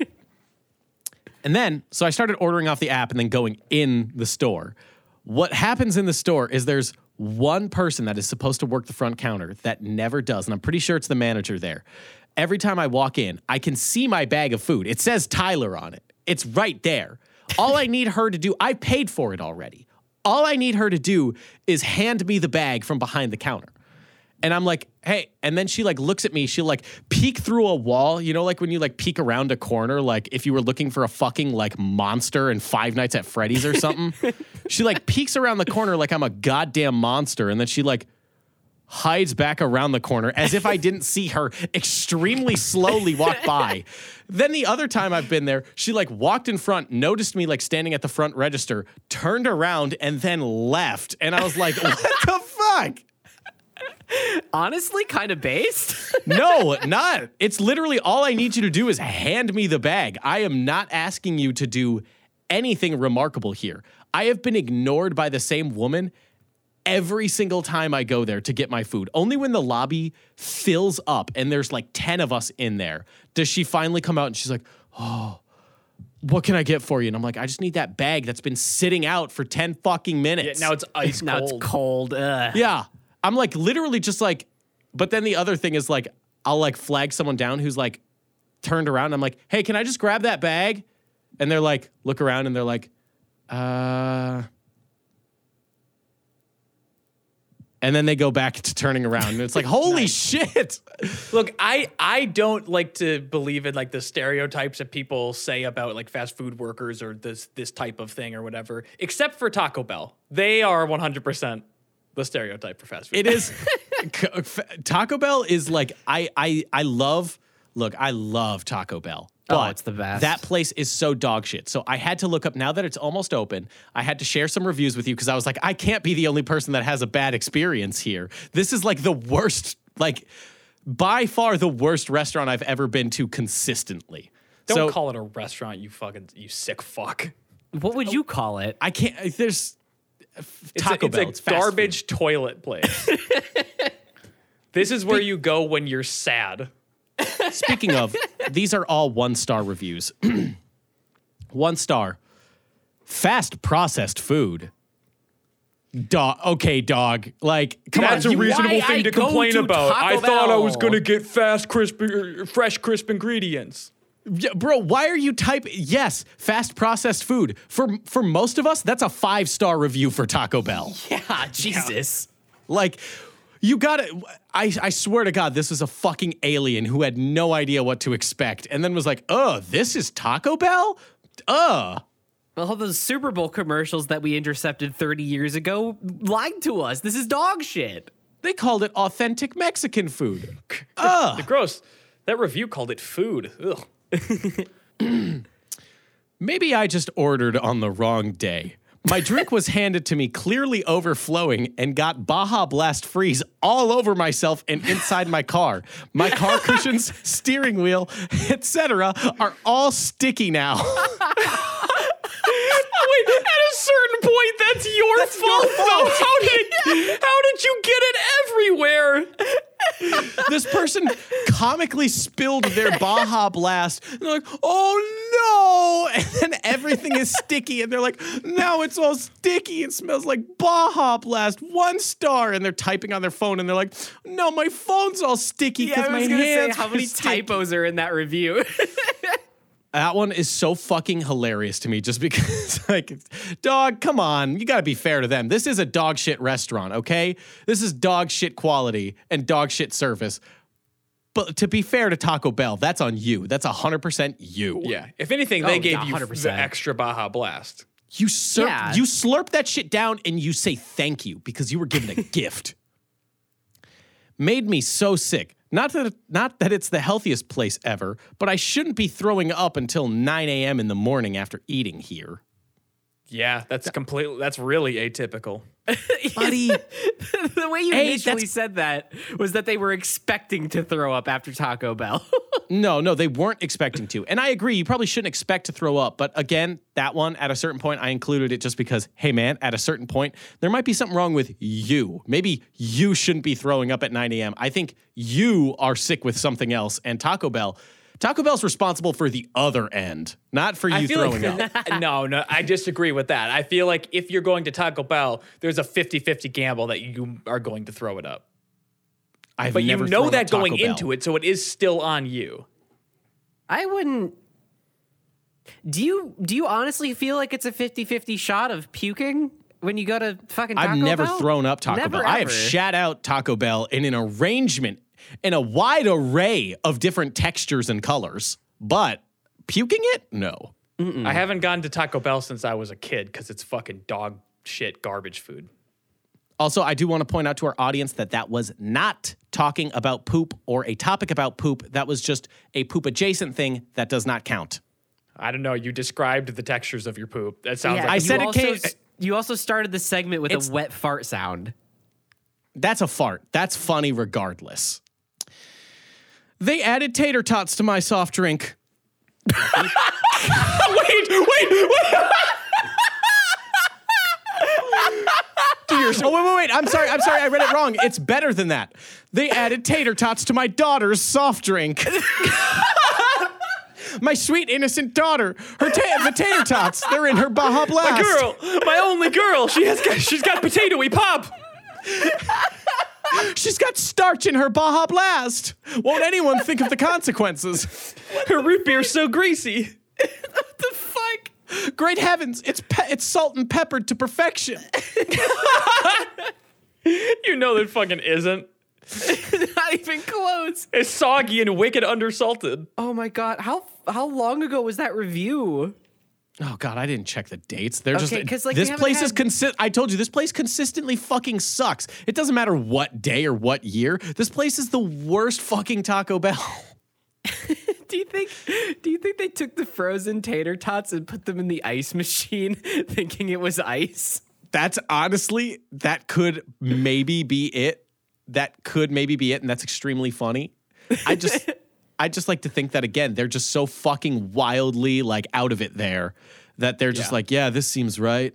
And then, so I started ordering off the app and then going in the store. What happens in the store is there's one person that is supposed to work the front counter that never does. And I'm pretty sure it's the manager there. Every time I walk in, I can see my bag of food. It says Tyler on it, it's right there. All I need her to do, I paid for it already. All I need her to do is hand me the bag from behind the counter. And I'm like, hey, and then she like looks at me. She'll like peek through a wall, you know, like when you like peek around a corner, like if you were looking for a fucking like monster in Five Nights at Freddy's or something. she like peeks around the corner like I'm a goddamn monster. And then she like hides back around the corner as if I didn't see her extremely slowly walk by. Then the other time I've been there, she like walked in front, noticed me like standing at the front register, turned around, and then left. And I was like, what the fuck? Honestly, kind of based. No, not. It's literally all I need you to do is hand me the bag. I am not asking you to do anything remarkable here. I have been ignored by the same woman every single time I go there to get my food. Only when the lobby fills up and there's like 10 of us in there does she finally come out and she's like, "Oh, what can I get for you?" And I'm like, "I just need that bag that's been sitting out for 10 fucking Yeah, minutes." now it's ice now cold. it's cold. Ugh. Yeah. I'm like literally just like, but then the other thing is like, I'll like flag someone down who's like turned around. And I'm like, hey, can I just grab that bag? And they're like, look around and they're like, uh. And then they go back to turning around. And it's like, holy shit. Look, I I don't like to believe in like the stereotypes that people say about like fast food workers or this this type of thing or whatever. Except for Taco Bell, they are one hundred percent the stereotype for fast food. It is Taco Bell is like I I I love look, I love Taco Bell. Oh, but it's the best. That place is so dog shit. So I had to look up now that it's almost open. I had to share some reviews with you because I was like, I can't be the only person that has a bad experience here. This is like the worst, like by far the worst restaurant I've ever been to consistently. Don't so call it a restaurant, you fucking you sick fuck. What would you call it? I can't. Uh, there's uh, It's Taco a, it's Bell. a it's fast food. garbage toilet place. this is where you go when you're sad. Speaking of, these are all one star reviews. one star. Fast processed food. Dog. Okay, dog. Like, come That's on. a you- reasonable why thing I to go complain to about. Taco I thought I was Bell. gonna get fast, crisp, er, fresh, crisp ingredients. Yeah, bro, why are you type? Yes, fast processed food. For for most of us, that's a five star review for Taco Bell. Yeah, Jesus. Like, you got to I, I swear to God, this was a fucking alien who had no idea what to expect and then was like, oh, this is Taco Bell? Uh. All those Super Bowl commercials that we intercepted 30 years ago lied to us. This is dog shit. They called it authentic Mexican food. The gross. That review called it food. Ugh. Maybe I just ordered on the wrong day. My drink was handed to me clearly overflowing and got Baja Blast freeze all over myself and inside my car. My car cushions, steering wheel, etc. are all sticky now. Wait, at a certain point, that's your fault, though. How did how did you get it everywhere? this person comically spilled their Baja Blast. And they're like, oh no! And then everything is sticky, and they're like, now it's all sticky and smells like Baja Blast. One star, and they're typing on their phone, and they're like, no, my phone's all sticky Yeah, because I my gonna say hands how many sticky." typos are in that review. That one is so fucking hilarious to me just because, like, dog, come on. You got to be fair to them. This is a dog shit restaurant, okay? This is dog shit quality and dog shit service. But to be fair to Taco Bell, that's on you. That's 100% you. Yeah. If anything, they Oh, gave yeah, you 100%. the extra Baja Blast. You, slurp, Yeah. you slurp that shit down and you say thank you because you were given a gift. Made me so sick. Not that not that it's the healthiest place ever, but I shouldn't be throwing up until 9 a.m. in the morning after eating here. Yeah, that's completely. That's really atypical. Buddy. the way you Hey, initially said that was that they were expecting to throw up after Taco Bell. No, no, they weren't expecting to. And I agree, you probably shouldn't expect to throw up. But again, that one, at a certain point, I included it just because, hey man, at a certain point, there might be something wrong with you. Maybe you shouldn't be throwing up at 9 a.m. I think you are sick with something else. And Taco Bell, Taco Bell's responsible for the other end, not for you throwing like, up. no, no, I disagree with that. I feel like if you're going to Taco Bell, there's a 50 50 gamble that you are going to throw it up. I've But you never know thrown that up Taco going Bell. into it, so it is still on you. I wouldn't. Do you do you honestly feel like it's a 50-50 shot of puking when you go to fucking Taco I've never Bell? thrown up Taco Never, Bell. I have ever. shat out Taco Bell in an arrangement, in a wide array of different textures and colors. But puking it? No. I haven't gone to Taco Bell since I was a kid because it's fucking dog shit garbage food. Also, I do want to point out to our audience that that was not talking about poop or a topic about poop. That was just a poop adjacent thing that does not count. I don't know. You described the textures of your poop. That sounds Yeah, like I said it came- s- You also started the segment with a wet fart sound. That's a fart. That's funny regardless. They added tater tots to my soft drink. wait, wait, wait. Oh, wait, wait, wait. I'm sorry. I'm sorry. I read it wrong. It's better than that. They added tater tots to my daughter's soft drink. my sweet, innocent daughter. Her ta- the tater tots, they're in her Baja Blast. My girl, my only girl. She has got, she's got potatoey pop. She's got starch in her Baja Blast. Won't anyone think of the consequences? Her root beer's so greasy. What the fuck? Great heavens, it's pe- it's salt and peppered to perfection. You know that fucking isn't. Not even close. It's soggy and wicked undersalted. Oh my god, how how long ago was that review? Oh god, I didn't check the dates. They're Okay, just like, this place is consist. I told you this place consistently fucking sucks. It doesn't matter what day or what year. This place is the worst fucking Taco Bell. Do you think do you think they took the frozen tater tots and put them in the ice machine thinking it was ice? That's honestly that could maybe be it. That could maybe be it, and that's extremely funny. I just I just like to think that again, they're just so fucking wildly like out of it there that they're just Yeah. like, yeah, this seems right.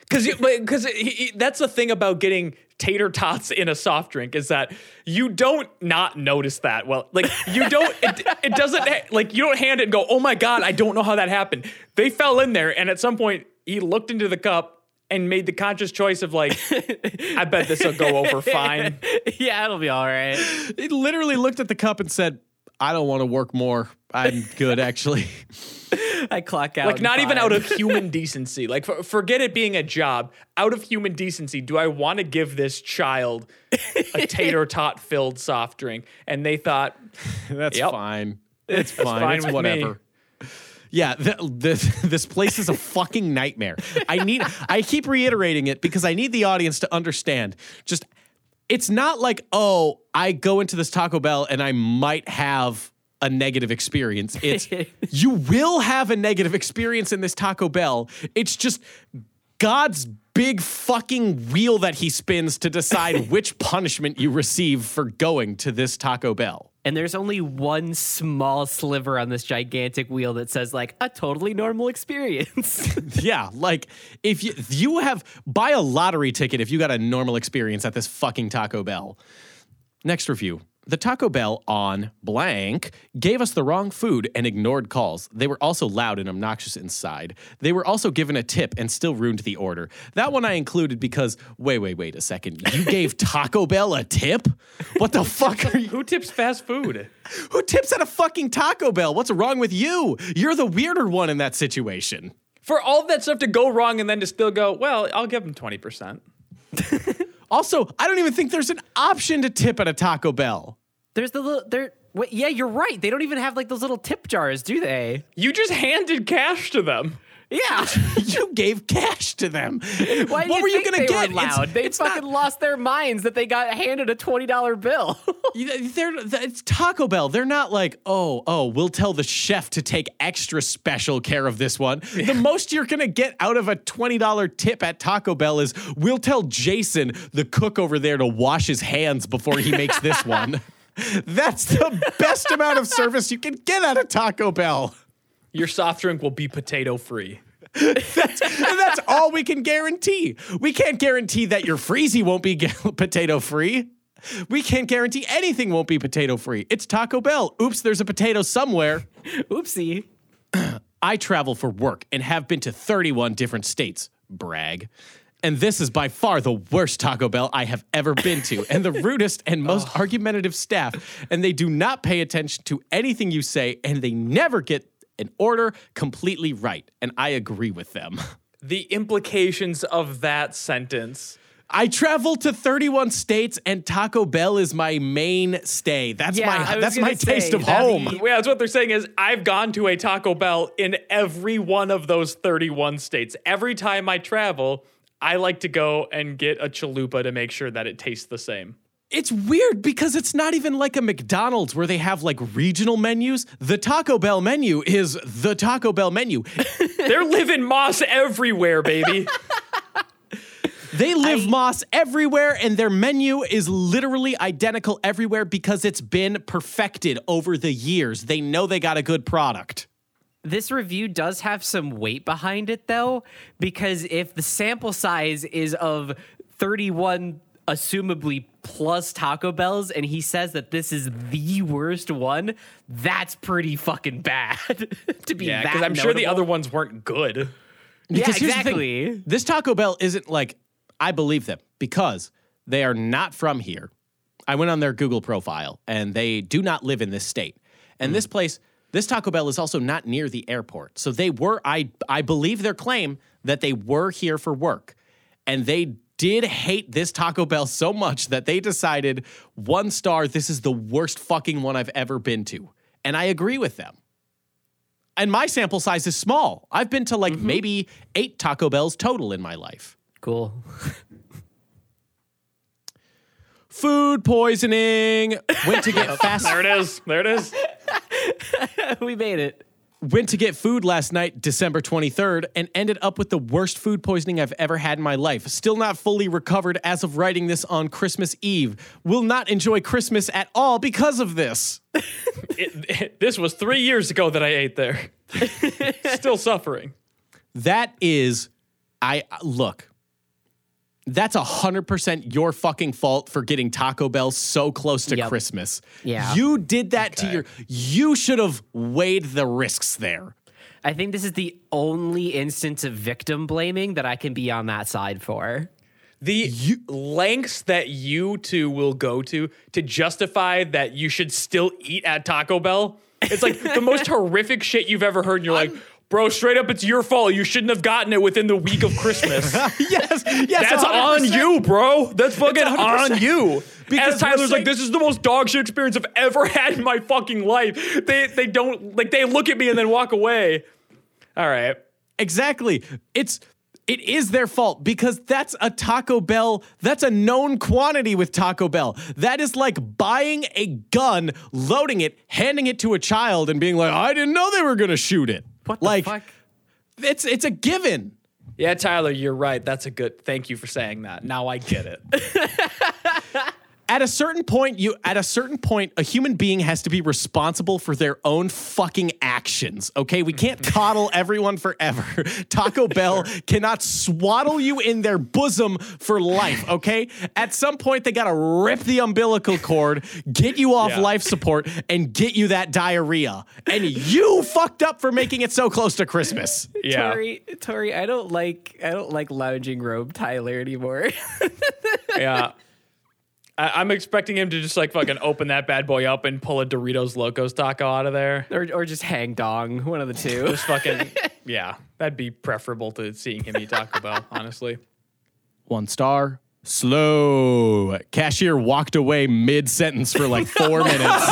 Because because that's the thing about getting tater tots in a soft drink is that you don't not notice that. Well, like you don't. It, it doesn't ha- like you don't hand it and go, oh my god, I don't know how that happened. They fell in there, and at some point he looked into the cup and made the conscious choice of like, I bet this will go over fine. yeah, it'll be all right. He literally looked at the cup and said, I don't want to work more. I'm good actually. I clock out. Like in not even out of human decency. Like for, forget it being a job. Out of human decency, do I want to give this child a tater tot filled soft drink? And they thought, That's Yep. fine. It's fine. fine it's with whatever. Yeah, the, the, this place is a fucking nightmare. I need. I keep reiterating it because I need the audience to understand. Just, it's not like oh, I go into this Taco Bell and I might have a negative experience. It's you will have a negative experience in this Taco Bell. It's just God's big fucking wheel that he spins to decide which punishment you receive for going to this Taco Bell. And there's only one small sliver on this gigantic wheel that says like a totally normal experience. Yeah, like if you you have buy a lottery ticket if you got a normal experience at this fucking Taco Bell. Next review. The Taco Bell on blank gave us the wrong food and ignored calls. They were also loud and obnoxious inside. They were also given a tip and still ruined the order. That one I included because wait, wait, wait a second. You gave Taco Bell a tip? What the fuck are you? Who tips fast food? Who tips at a fucking Taco Bell? What's wrong with you? You're the weirder one in that situation. For all that stuff to go wrong and then to still go, well, I'll give them 20%. Also, I don't even think there's an option to tip at a Taco Bell. There's the little there. Wait, yeah, you're right. They don't even have like those little tip jars, do they? You just handed cash to them. Yeah. you gave cash to them. Why do what you were you think gonna they get? Were loud? It's, they it's fucking not, lost their minds that they got handed a twenty dollar bill. they're, it's Taco Bell. They're not like, oh, oh, we'll tell the chef to take extra special care of this one. The most you're gonna get out of a twenty dollar tip at Taco Bell is we'll tell Jason, the cook over there, to wash his hands before he makes this one. That's the best amount of service you can get at a Taco Bell. Your soft drink will be potato free. That's, and that's all we can guarantee. We can't guarantee that your freezy won't be potato free. We can't guarantee anything won't be potato free. It's Taco Bell. Oops, there's a potato somewhere. Oopsie. I travel for work and have been to 31 different states. Brag. And this is by far the worst Taco Bell I have ever been to, and the rudest and most argumentative staff. And they do not pay attention to anything you say, and they never get an order completely right. And I agree with them. The implications of that sentence. I travel to 31 states, and Taco Bell is my mainstay. That's Yeah, my that's my taste of home. Yeah, that's what they're saying is I've gone to a Taco Bell in every one of those 31 states. Every time I travel, I like to go and get a chalupa to make sure that it tastes the same. It's weird because it's not even like a McDonald's where they have like regional menus. The Taco Bell menu is the Taco Bell menu. They're living más everywhere, baby. They live más everywhere, and their menu is literally identical everywhere because it's been perfected over the years. They know they got a good product. This review does have some weight behind it though, because if the sample size is of 31 assumably plus Taco Bells and he says that this is the worst one, that's pretty fucking bad to be yeah, that because I'm sure the other ones weren't good. Yeah, Because here's the thing, exactly. this Taco Bell isn't like I believe them because they are not from here. I went on their Google profile and they do not live in this state. And this mm. place, this Taco Bell is also not near the airport. So they were I I believe their claim that they were here for work. And they did hate this Taco Bell so much that they decided one star this is the worst fucking one I've ever been to. And I agree with them and my sample size is small. I've been to like mm-hmm. maybe eight Taco Bells total in my life. Cool. Food poisoning. Went to get fast. There it is. There it is. we made it. Went to get food last night, December 23rd, and ended up with the worst food poisoning I've ever had in my life. Still not fully recovered as of writing this on Christmas Eve. Will not enjoy Christmas at all because of this. It- it- this was three years ago that I ate there. Still suffering. That is, I look. That's a hundred percent your fucking fault for getting Taco Bell so close to Yep. Christmas. Yeah. you did that to your. You should have weighed the risks there. I think this is the only instance of victim blaming that I can be on that side for. The lengths that you two will go to to justify that you should still eat at Taco Bell. It's like the most horrific shit you've ever heard. And you're like, bro, straight up, it's your fault. You shouldn't have gotten it within the week of Christmas. yes, yes, That's on 100%. you, bro. That's fucking on you. Because As Tyler's like, this is the most dog shit experience I've ever had in my fucking life. They they don't like they look at me and then walk away. All right. Exactly. It's it is their fault because that's a Taco Bell. That's a known quantity with Taco Bell. That is like buying a gun, loading it, handing it to a child, and being like, "I didn't know they were gonna shoot it." What the like, fuck? It's it's a given. Yeah, Tyler, you're right. That's a good. Thank you for saying that. Now I get it. at a certain point you at a certain point a human being has to be responsible for their own fucking actions okay we can't coddle everyone forever taco bell cannot swaddle you in their bosom for life okay at some point they gotta rip the umbilical cord get you off Yeah. life support and get you that diarrhea and you fucked up for making it so close to christmas Yeah. Tori, Tori, I don't like I don't like lounging robe Tyler anymore. Yeah. I, I'm expecting him to just like fucking open that bad boy up and pull a Doritos Locos taco out of there. or or just hang dong, one of the two. Just fucking, yeah. That'd be preferable to seeing him eat Taco Bell, honestly. One star. Slow. Cashier walked away mid sentence for like four minutes.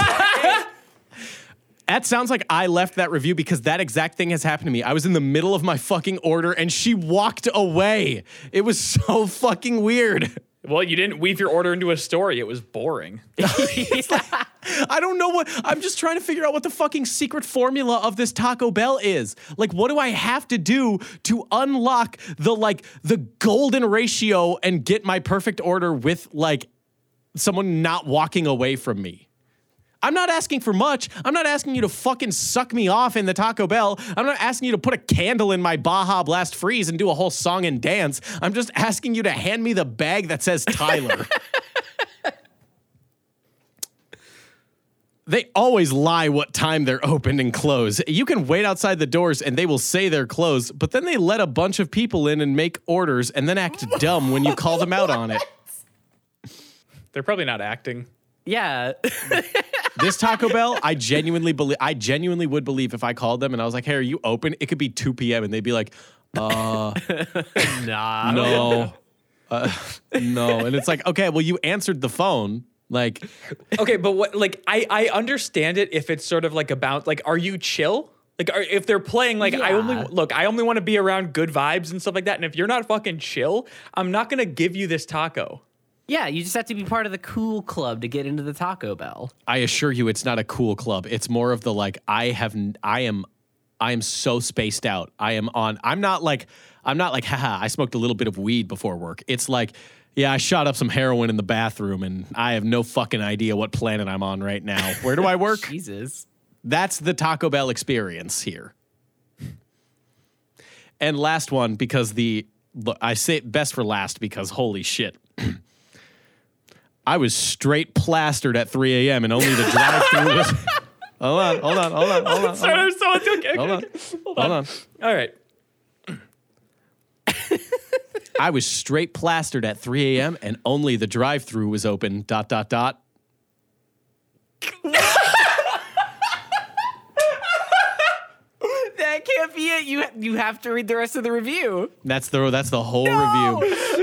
That sounds like I left that review because that exact thing has happened to me. I was in the middle of my fucking order and she walked away. It was so fucking weird. Well, you didn't weave your order into a story. It was boring. I don't know what I'm just trying to figure out what the fucking secret formula of this Taco Bell is. Like what do I have to do to unlock the like the golden ratio and get my perfect order with like someone not walking away from me? I'm not asking for much. I'm not asking you to fucking suck me off in the Taco Bell. I'm not asking you to put a candle in my Baja Blast Freeze and do a whole song and dance. I'm just asking you to hand me the bag that says Tyler. They always lie what time they're open and closed. You can wait outside the doors and they will say they're closed, but then they let a bunch of people in and make orders and then act dumb when you call them out on it. They're probably not acting. yeah. This Taco Bell, I genuinely believe I genuinely would believe if I called them and I was like, "Hey, are you open?" It could be 2 p.m. and they'd be like, nah. "No." Uh, no. And it's like, "Okay, well you answered the phone." Like, Okay, but what, like, I, I understand it if it's sort of like about, like, are you chill? Like, are, if they're playing, like, I only, look, I only want to be around good vibes and stuff like that. And if you're not fucking chill, I'm not going to give you this taco. Yeah, you just have to be part of the cool club to get into the Taco Bell. I assure you, it's not a cool club. It's more of the like I have I am I am so spaced out. I am on. I'm not like I'm not like haha. I smoked a little bit of weed before work. It's like yeah, I shot up some heroin in the bathroom, and I have no fucking idea what planet I'm on right now. Where do I work? Jesus. That's the Taco Bell experience here. And last one because the I say it best for last because holy shit. I was straight plastered at 3 a.m. and only the drive-through was. Hold on, hold on, hold on, hold on. Sorry, Hold I'm so okay, okay, on, okay. hold on. All right. I was straight plastered at 3 a.m. and only the drive-through was open. Dot dot dot. That can't be it. You you have to read the rest of the review. That's the that's the whole review.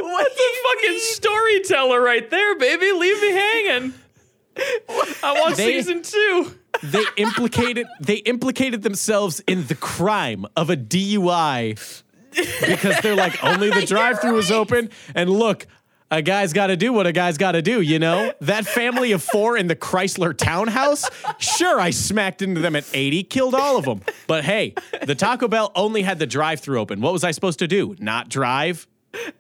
What The fucking storyteller right there, baby. Leave me hanging. I want They- season two. they implicated they implicated themselves in the crime of a DUI because they're like only the drive-through is open and look a guy's got to do what a guy's got to do, you know? That family of 4 in the Chrysler townhouse, sure I smacked into them at 80, killed all of them. But hey, the Taco Bell only had the drive-through open. What was I supposed to do? Not drive?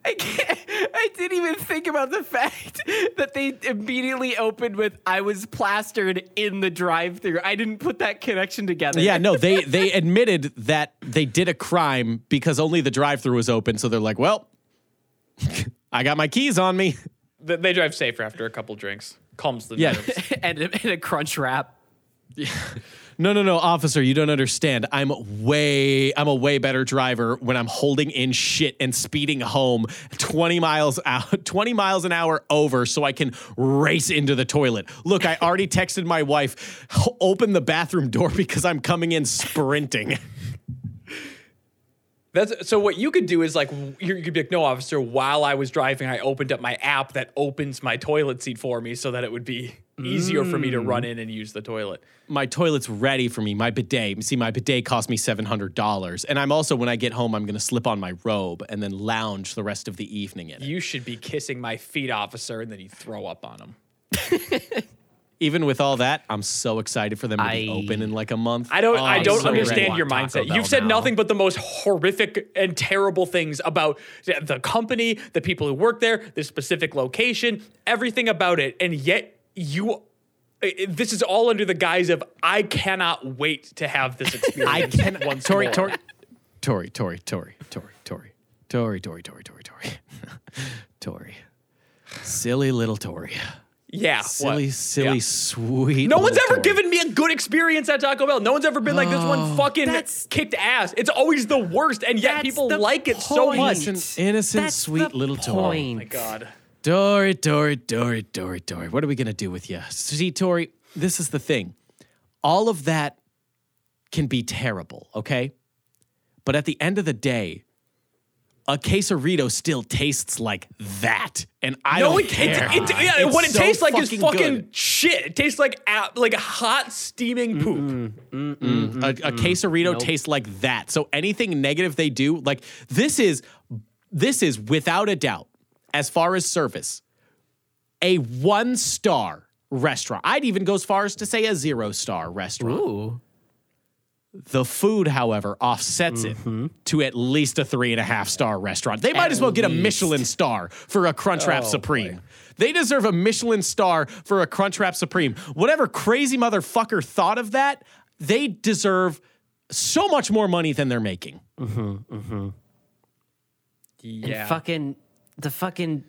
I can't. I didn't even think about the fact that they immediately opened with "I was plastered in the drive-through." I didn't put that connection together. Yeah, no, they they admitted that they did a crime because only the drive-through was open, so they're like, "Well, I got my keys on me." They drive safer after a couple drinks. Calms the Yeah. nerves. and, a- and a crunch wrap. No, no, no, officer, you don't understand. I'm way I'm a way better driver when I'm holding in shit and speeding home 20 miles out 20 miles an hour over so I can race into the toilet. Look, I already texted my wife, open the bathroom door because I'm coming in sprinting. That's so. What you could do is like you could be like, no, officer. While I was driving, I opened up my app that opens my toilet seat for me, so that it would be easier for me Mm. to run in and use the toilet. my toilet's ready for me. My bidet. See, my bidet cost me seven hundred dollars, and I'm also when I get home, I'm gonna slip on my robe and then lounge the rest of the evening in it. You should be kissing my feet, officer, and then you throw up on them. Even with all that, I'm so excited for them to be I- open in like a month. I don't. Oh, I don't so understand your mindset. You've said now. nothing but the most horrific and terrible things about the company, the people who work there, the specific location, everything about it, and yet you this is all under the guise of I cannot wait to have this experience. I can. once Tori, more. Tori, Tori, Tori, Tori, Tori, Tori, Tori, Tori, Tori, Tori, Tori, Tori. Silly little Tori. Yeah, Silly, what? silly, Yeah. sweet. No one's ever Tori. given me a good experience at Taco Bell. No one's ever been like this one oh, fucking That's- kicked ass. It's always the worst, and yet people the like it so much. Innocent, innocent, That's sweet the little Tori. point. Oh my god. Dory, Dory, Dory, Dory, Dory. What are we gonna do with you? See, Tori, this is the thing. All of that can be terrible, okay? But at the end of the day, a quesarito still tastes like that, and I No, don't it, care. it, it, yeah, It's what it so tastes like is fucking good. shit. It tastes like a- like hot steaming poop. a, a quesarito tastes like that. So anything negative they do, like this is this is without a doubt, as far as service, a one star restaurant. I'd even go as far as to say a zero star restaurant. Ooh. The food, however, offsets it mm-hmm. to at least a three and a half star restaurant. They might At as well get a. Michelin star for a Crunchwrap Oh, Supreme. boy. They deserve a Michelin star for a Crunchwrap Supreme. Whatever crazy motherfucker thought of that, they deserve so much more money than they're making. Mm-hmm, mm-hmm. Yeah. And fucking the fucking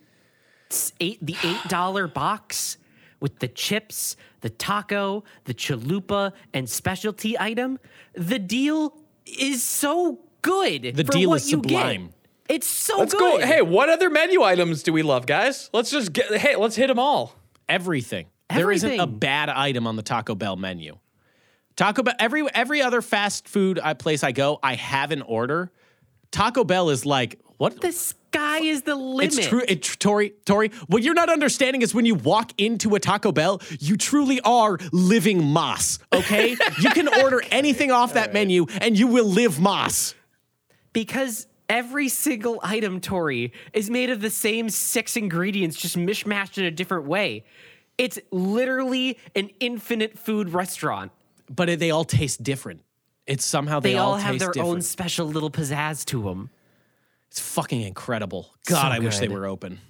eight the eight dollar box with the chips, the taco, the chalupa, and specialty item. The deal is so good. The for deal what is you get. sublime. It's so let's good. go. Hey, what other menu items do we love, guys? Let's just get. Hey, let's hit them all. Everything. There isn't a bad item on the Taco Bell menu. Taco Bell, every every other fast food uh, place I go, I have an order. Taco Bell is like, what? the sky is the limit. It's true. It, Tori, Tori, what you're not understanding is when you walk into a Taco Bell, you truly are living más, okay? you can order anything off that menu and you will live más. because every single item, Tori, is made of the same six ingredients, just mishmashed in a different way. It's literally an infinite food restaurant. But they all taste different. It's somehow they, They, all have taste their different. own special little pizzazz to them. It's fucking incredible. God, I wish they were open.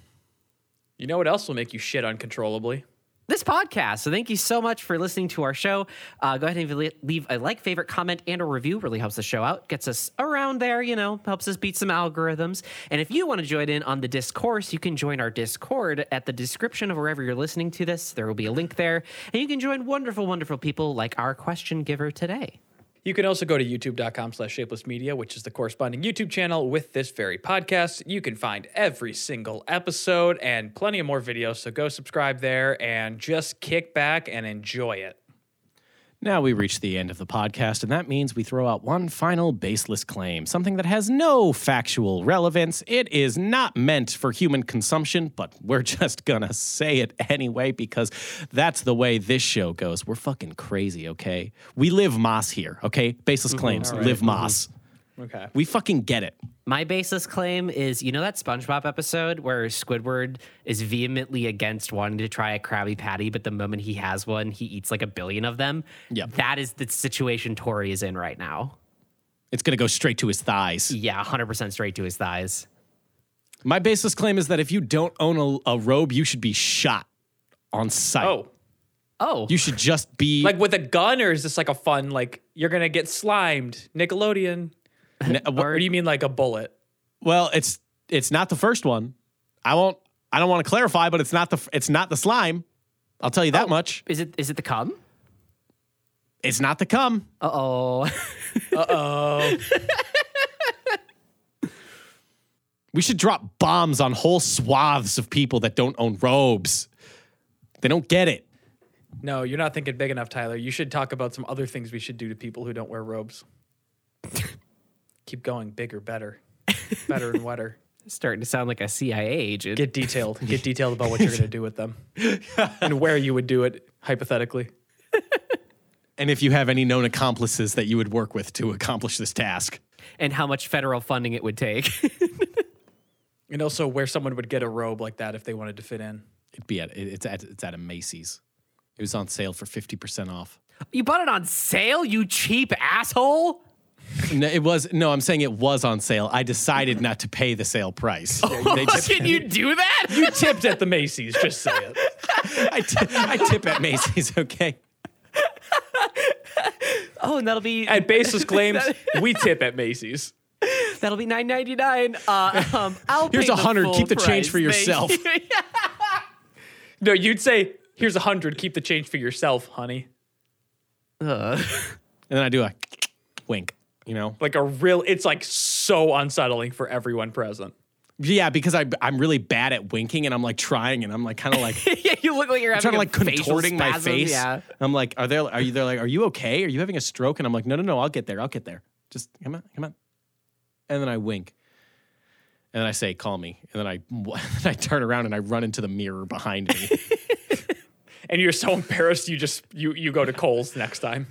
You know what else will make you shit uncontrollably? This podcast. So thank you so much for listening to our show. Uh, go ahead and leave a like, favorite, comment, and a review. Really helps the show out. Gets us around there, you know, helps us beat some algorithms. And if you want to join in on the discourse, you can join our Discord at the description of wherever you're listening to this. There will be a link there. And you can join wonderful, wonderful people like our question giver today. You can also go to youtube.com slash shapeless media, which is the corresponding YouTube channel with this very podcast. You can find every single episode and plenty of more videos. So go subscribe there and just kick back and enjoy it. Now we reach the end of the podcast, and that means we throw out one final baseless claim, something that has no factual relevance. It is not meant for human consumption, but we're just gonna say it anyway because that's the way this show goes. We're fucking crazy, okay? We live Más here, okay? Baseless mm-hmm. claims, live mm-hmm. Más. Okay. We fucking get it. My baseless claim is you know that SpongeBob episode where Squidward is vehemently against wanting to try a Krabby Patty, but the moment he has one, he eats like a billion of them? Yep. That is the situation Tori is in right now. It's gonna go straight to his thighs. Yeah, 100% straight to his thighs. My baseless claim is that if you don't own a, a robe, you should be shot on sight. Oh, Oh, You should just be like with a gun, or is this like a fun, like you're going to get slimed? Nickelodeon. Or do you mean like a bullet? Well, it's it's not the first one. I won't. I don't want to clarify, but it's not the it's not the slime. I'll tell you that much. is it is it the cum? It's not the cum. Uh oh. Uh oh, We should drop bombs on whole swaths of people that don't own robes. They don't get it. no, you're not thinking big enough, Tyler. You should talk about some other things we should do to people who don't wear robes. Keep going, bigger, better, better and wetter. Starting to sound like a CIA agent. Get detailed. Get detailed about what you're going to do with them and where you would do it, hypothetically. And if you have any known accomplices that you would work with to accomplish this task. and how much federal funding it would take. And also where someone would get a robe like that if they wanted to fit in. It'd be at it's at it's at a Macy's. It was on sale for fifty percent off. you bought it on sale, you cheap asshole. No, it was no. I'm saying it was on sale. I decided not to pay the sale price. They just- Can you do that? You tipped at the Macy's, just say it. I, tip at Macy's. Okay. oh, and that'll be At baseless claims, we tip at Macy's. that'll be nine ninety nine. Uh, um, I'll Here's a hundred. Keep the change for yourself. you. No, you'd say, here's a hundred, keep the change for yourself, honey. Uh, And then I do a wink. You know. Like a real, it's like so unsettling for everyone present. Yeah, because I I'm really bad at winking, and I'm like trying, and I'm like kind of like yeah, you look like you're having trying to like contorting my spasm, face. Yeah. I'm like, are there? Are you? They're like, are you okay? Are you having a stroke? And I'm like, no, no, no. I'll get there. I'll get there. Just come on, come on. And then I wink, and then I say, call me. And then I I turn around and I run into the mirror behind me. And you're so embarrassed, you just, you, you go to Kohl's next time.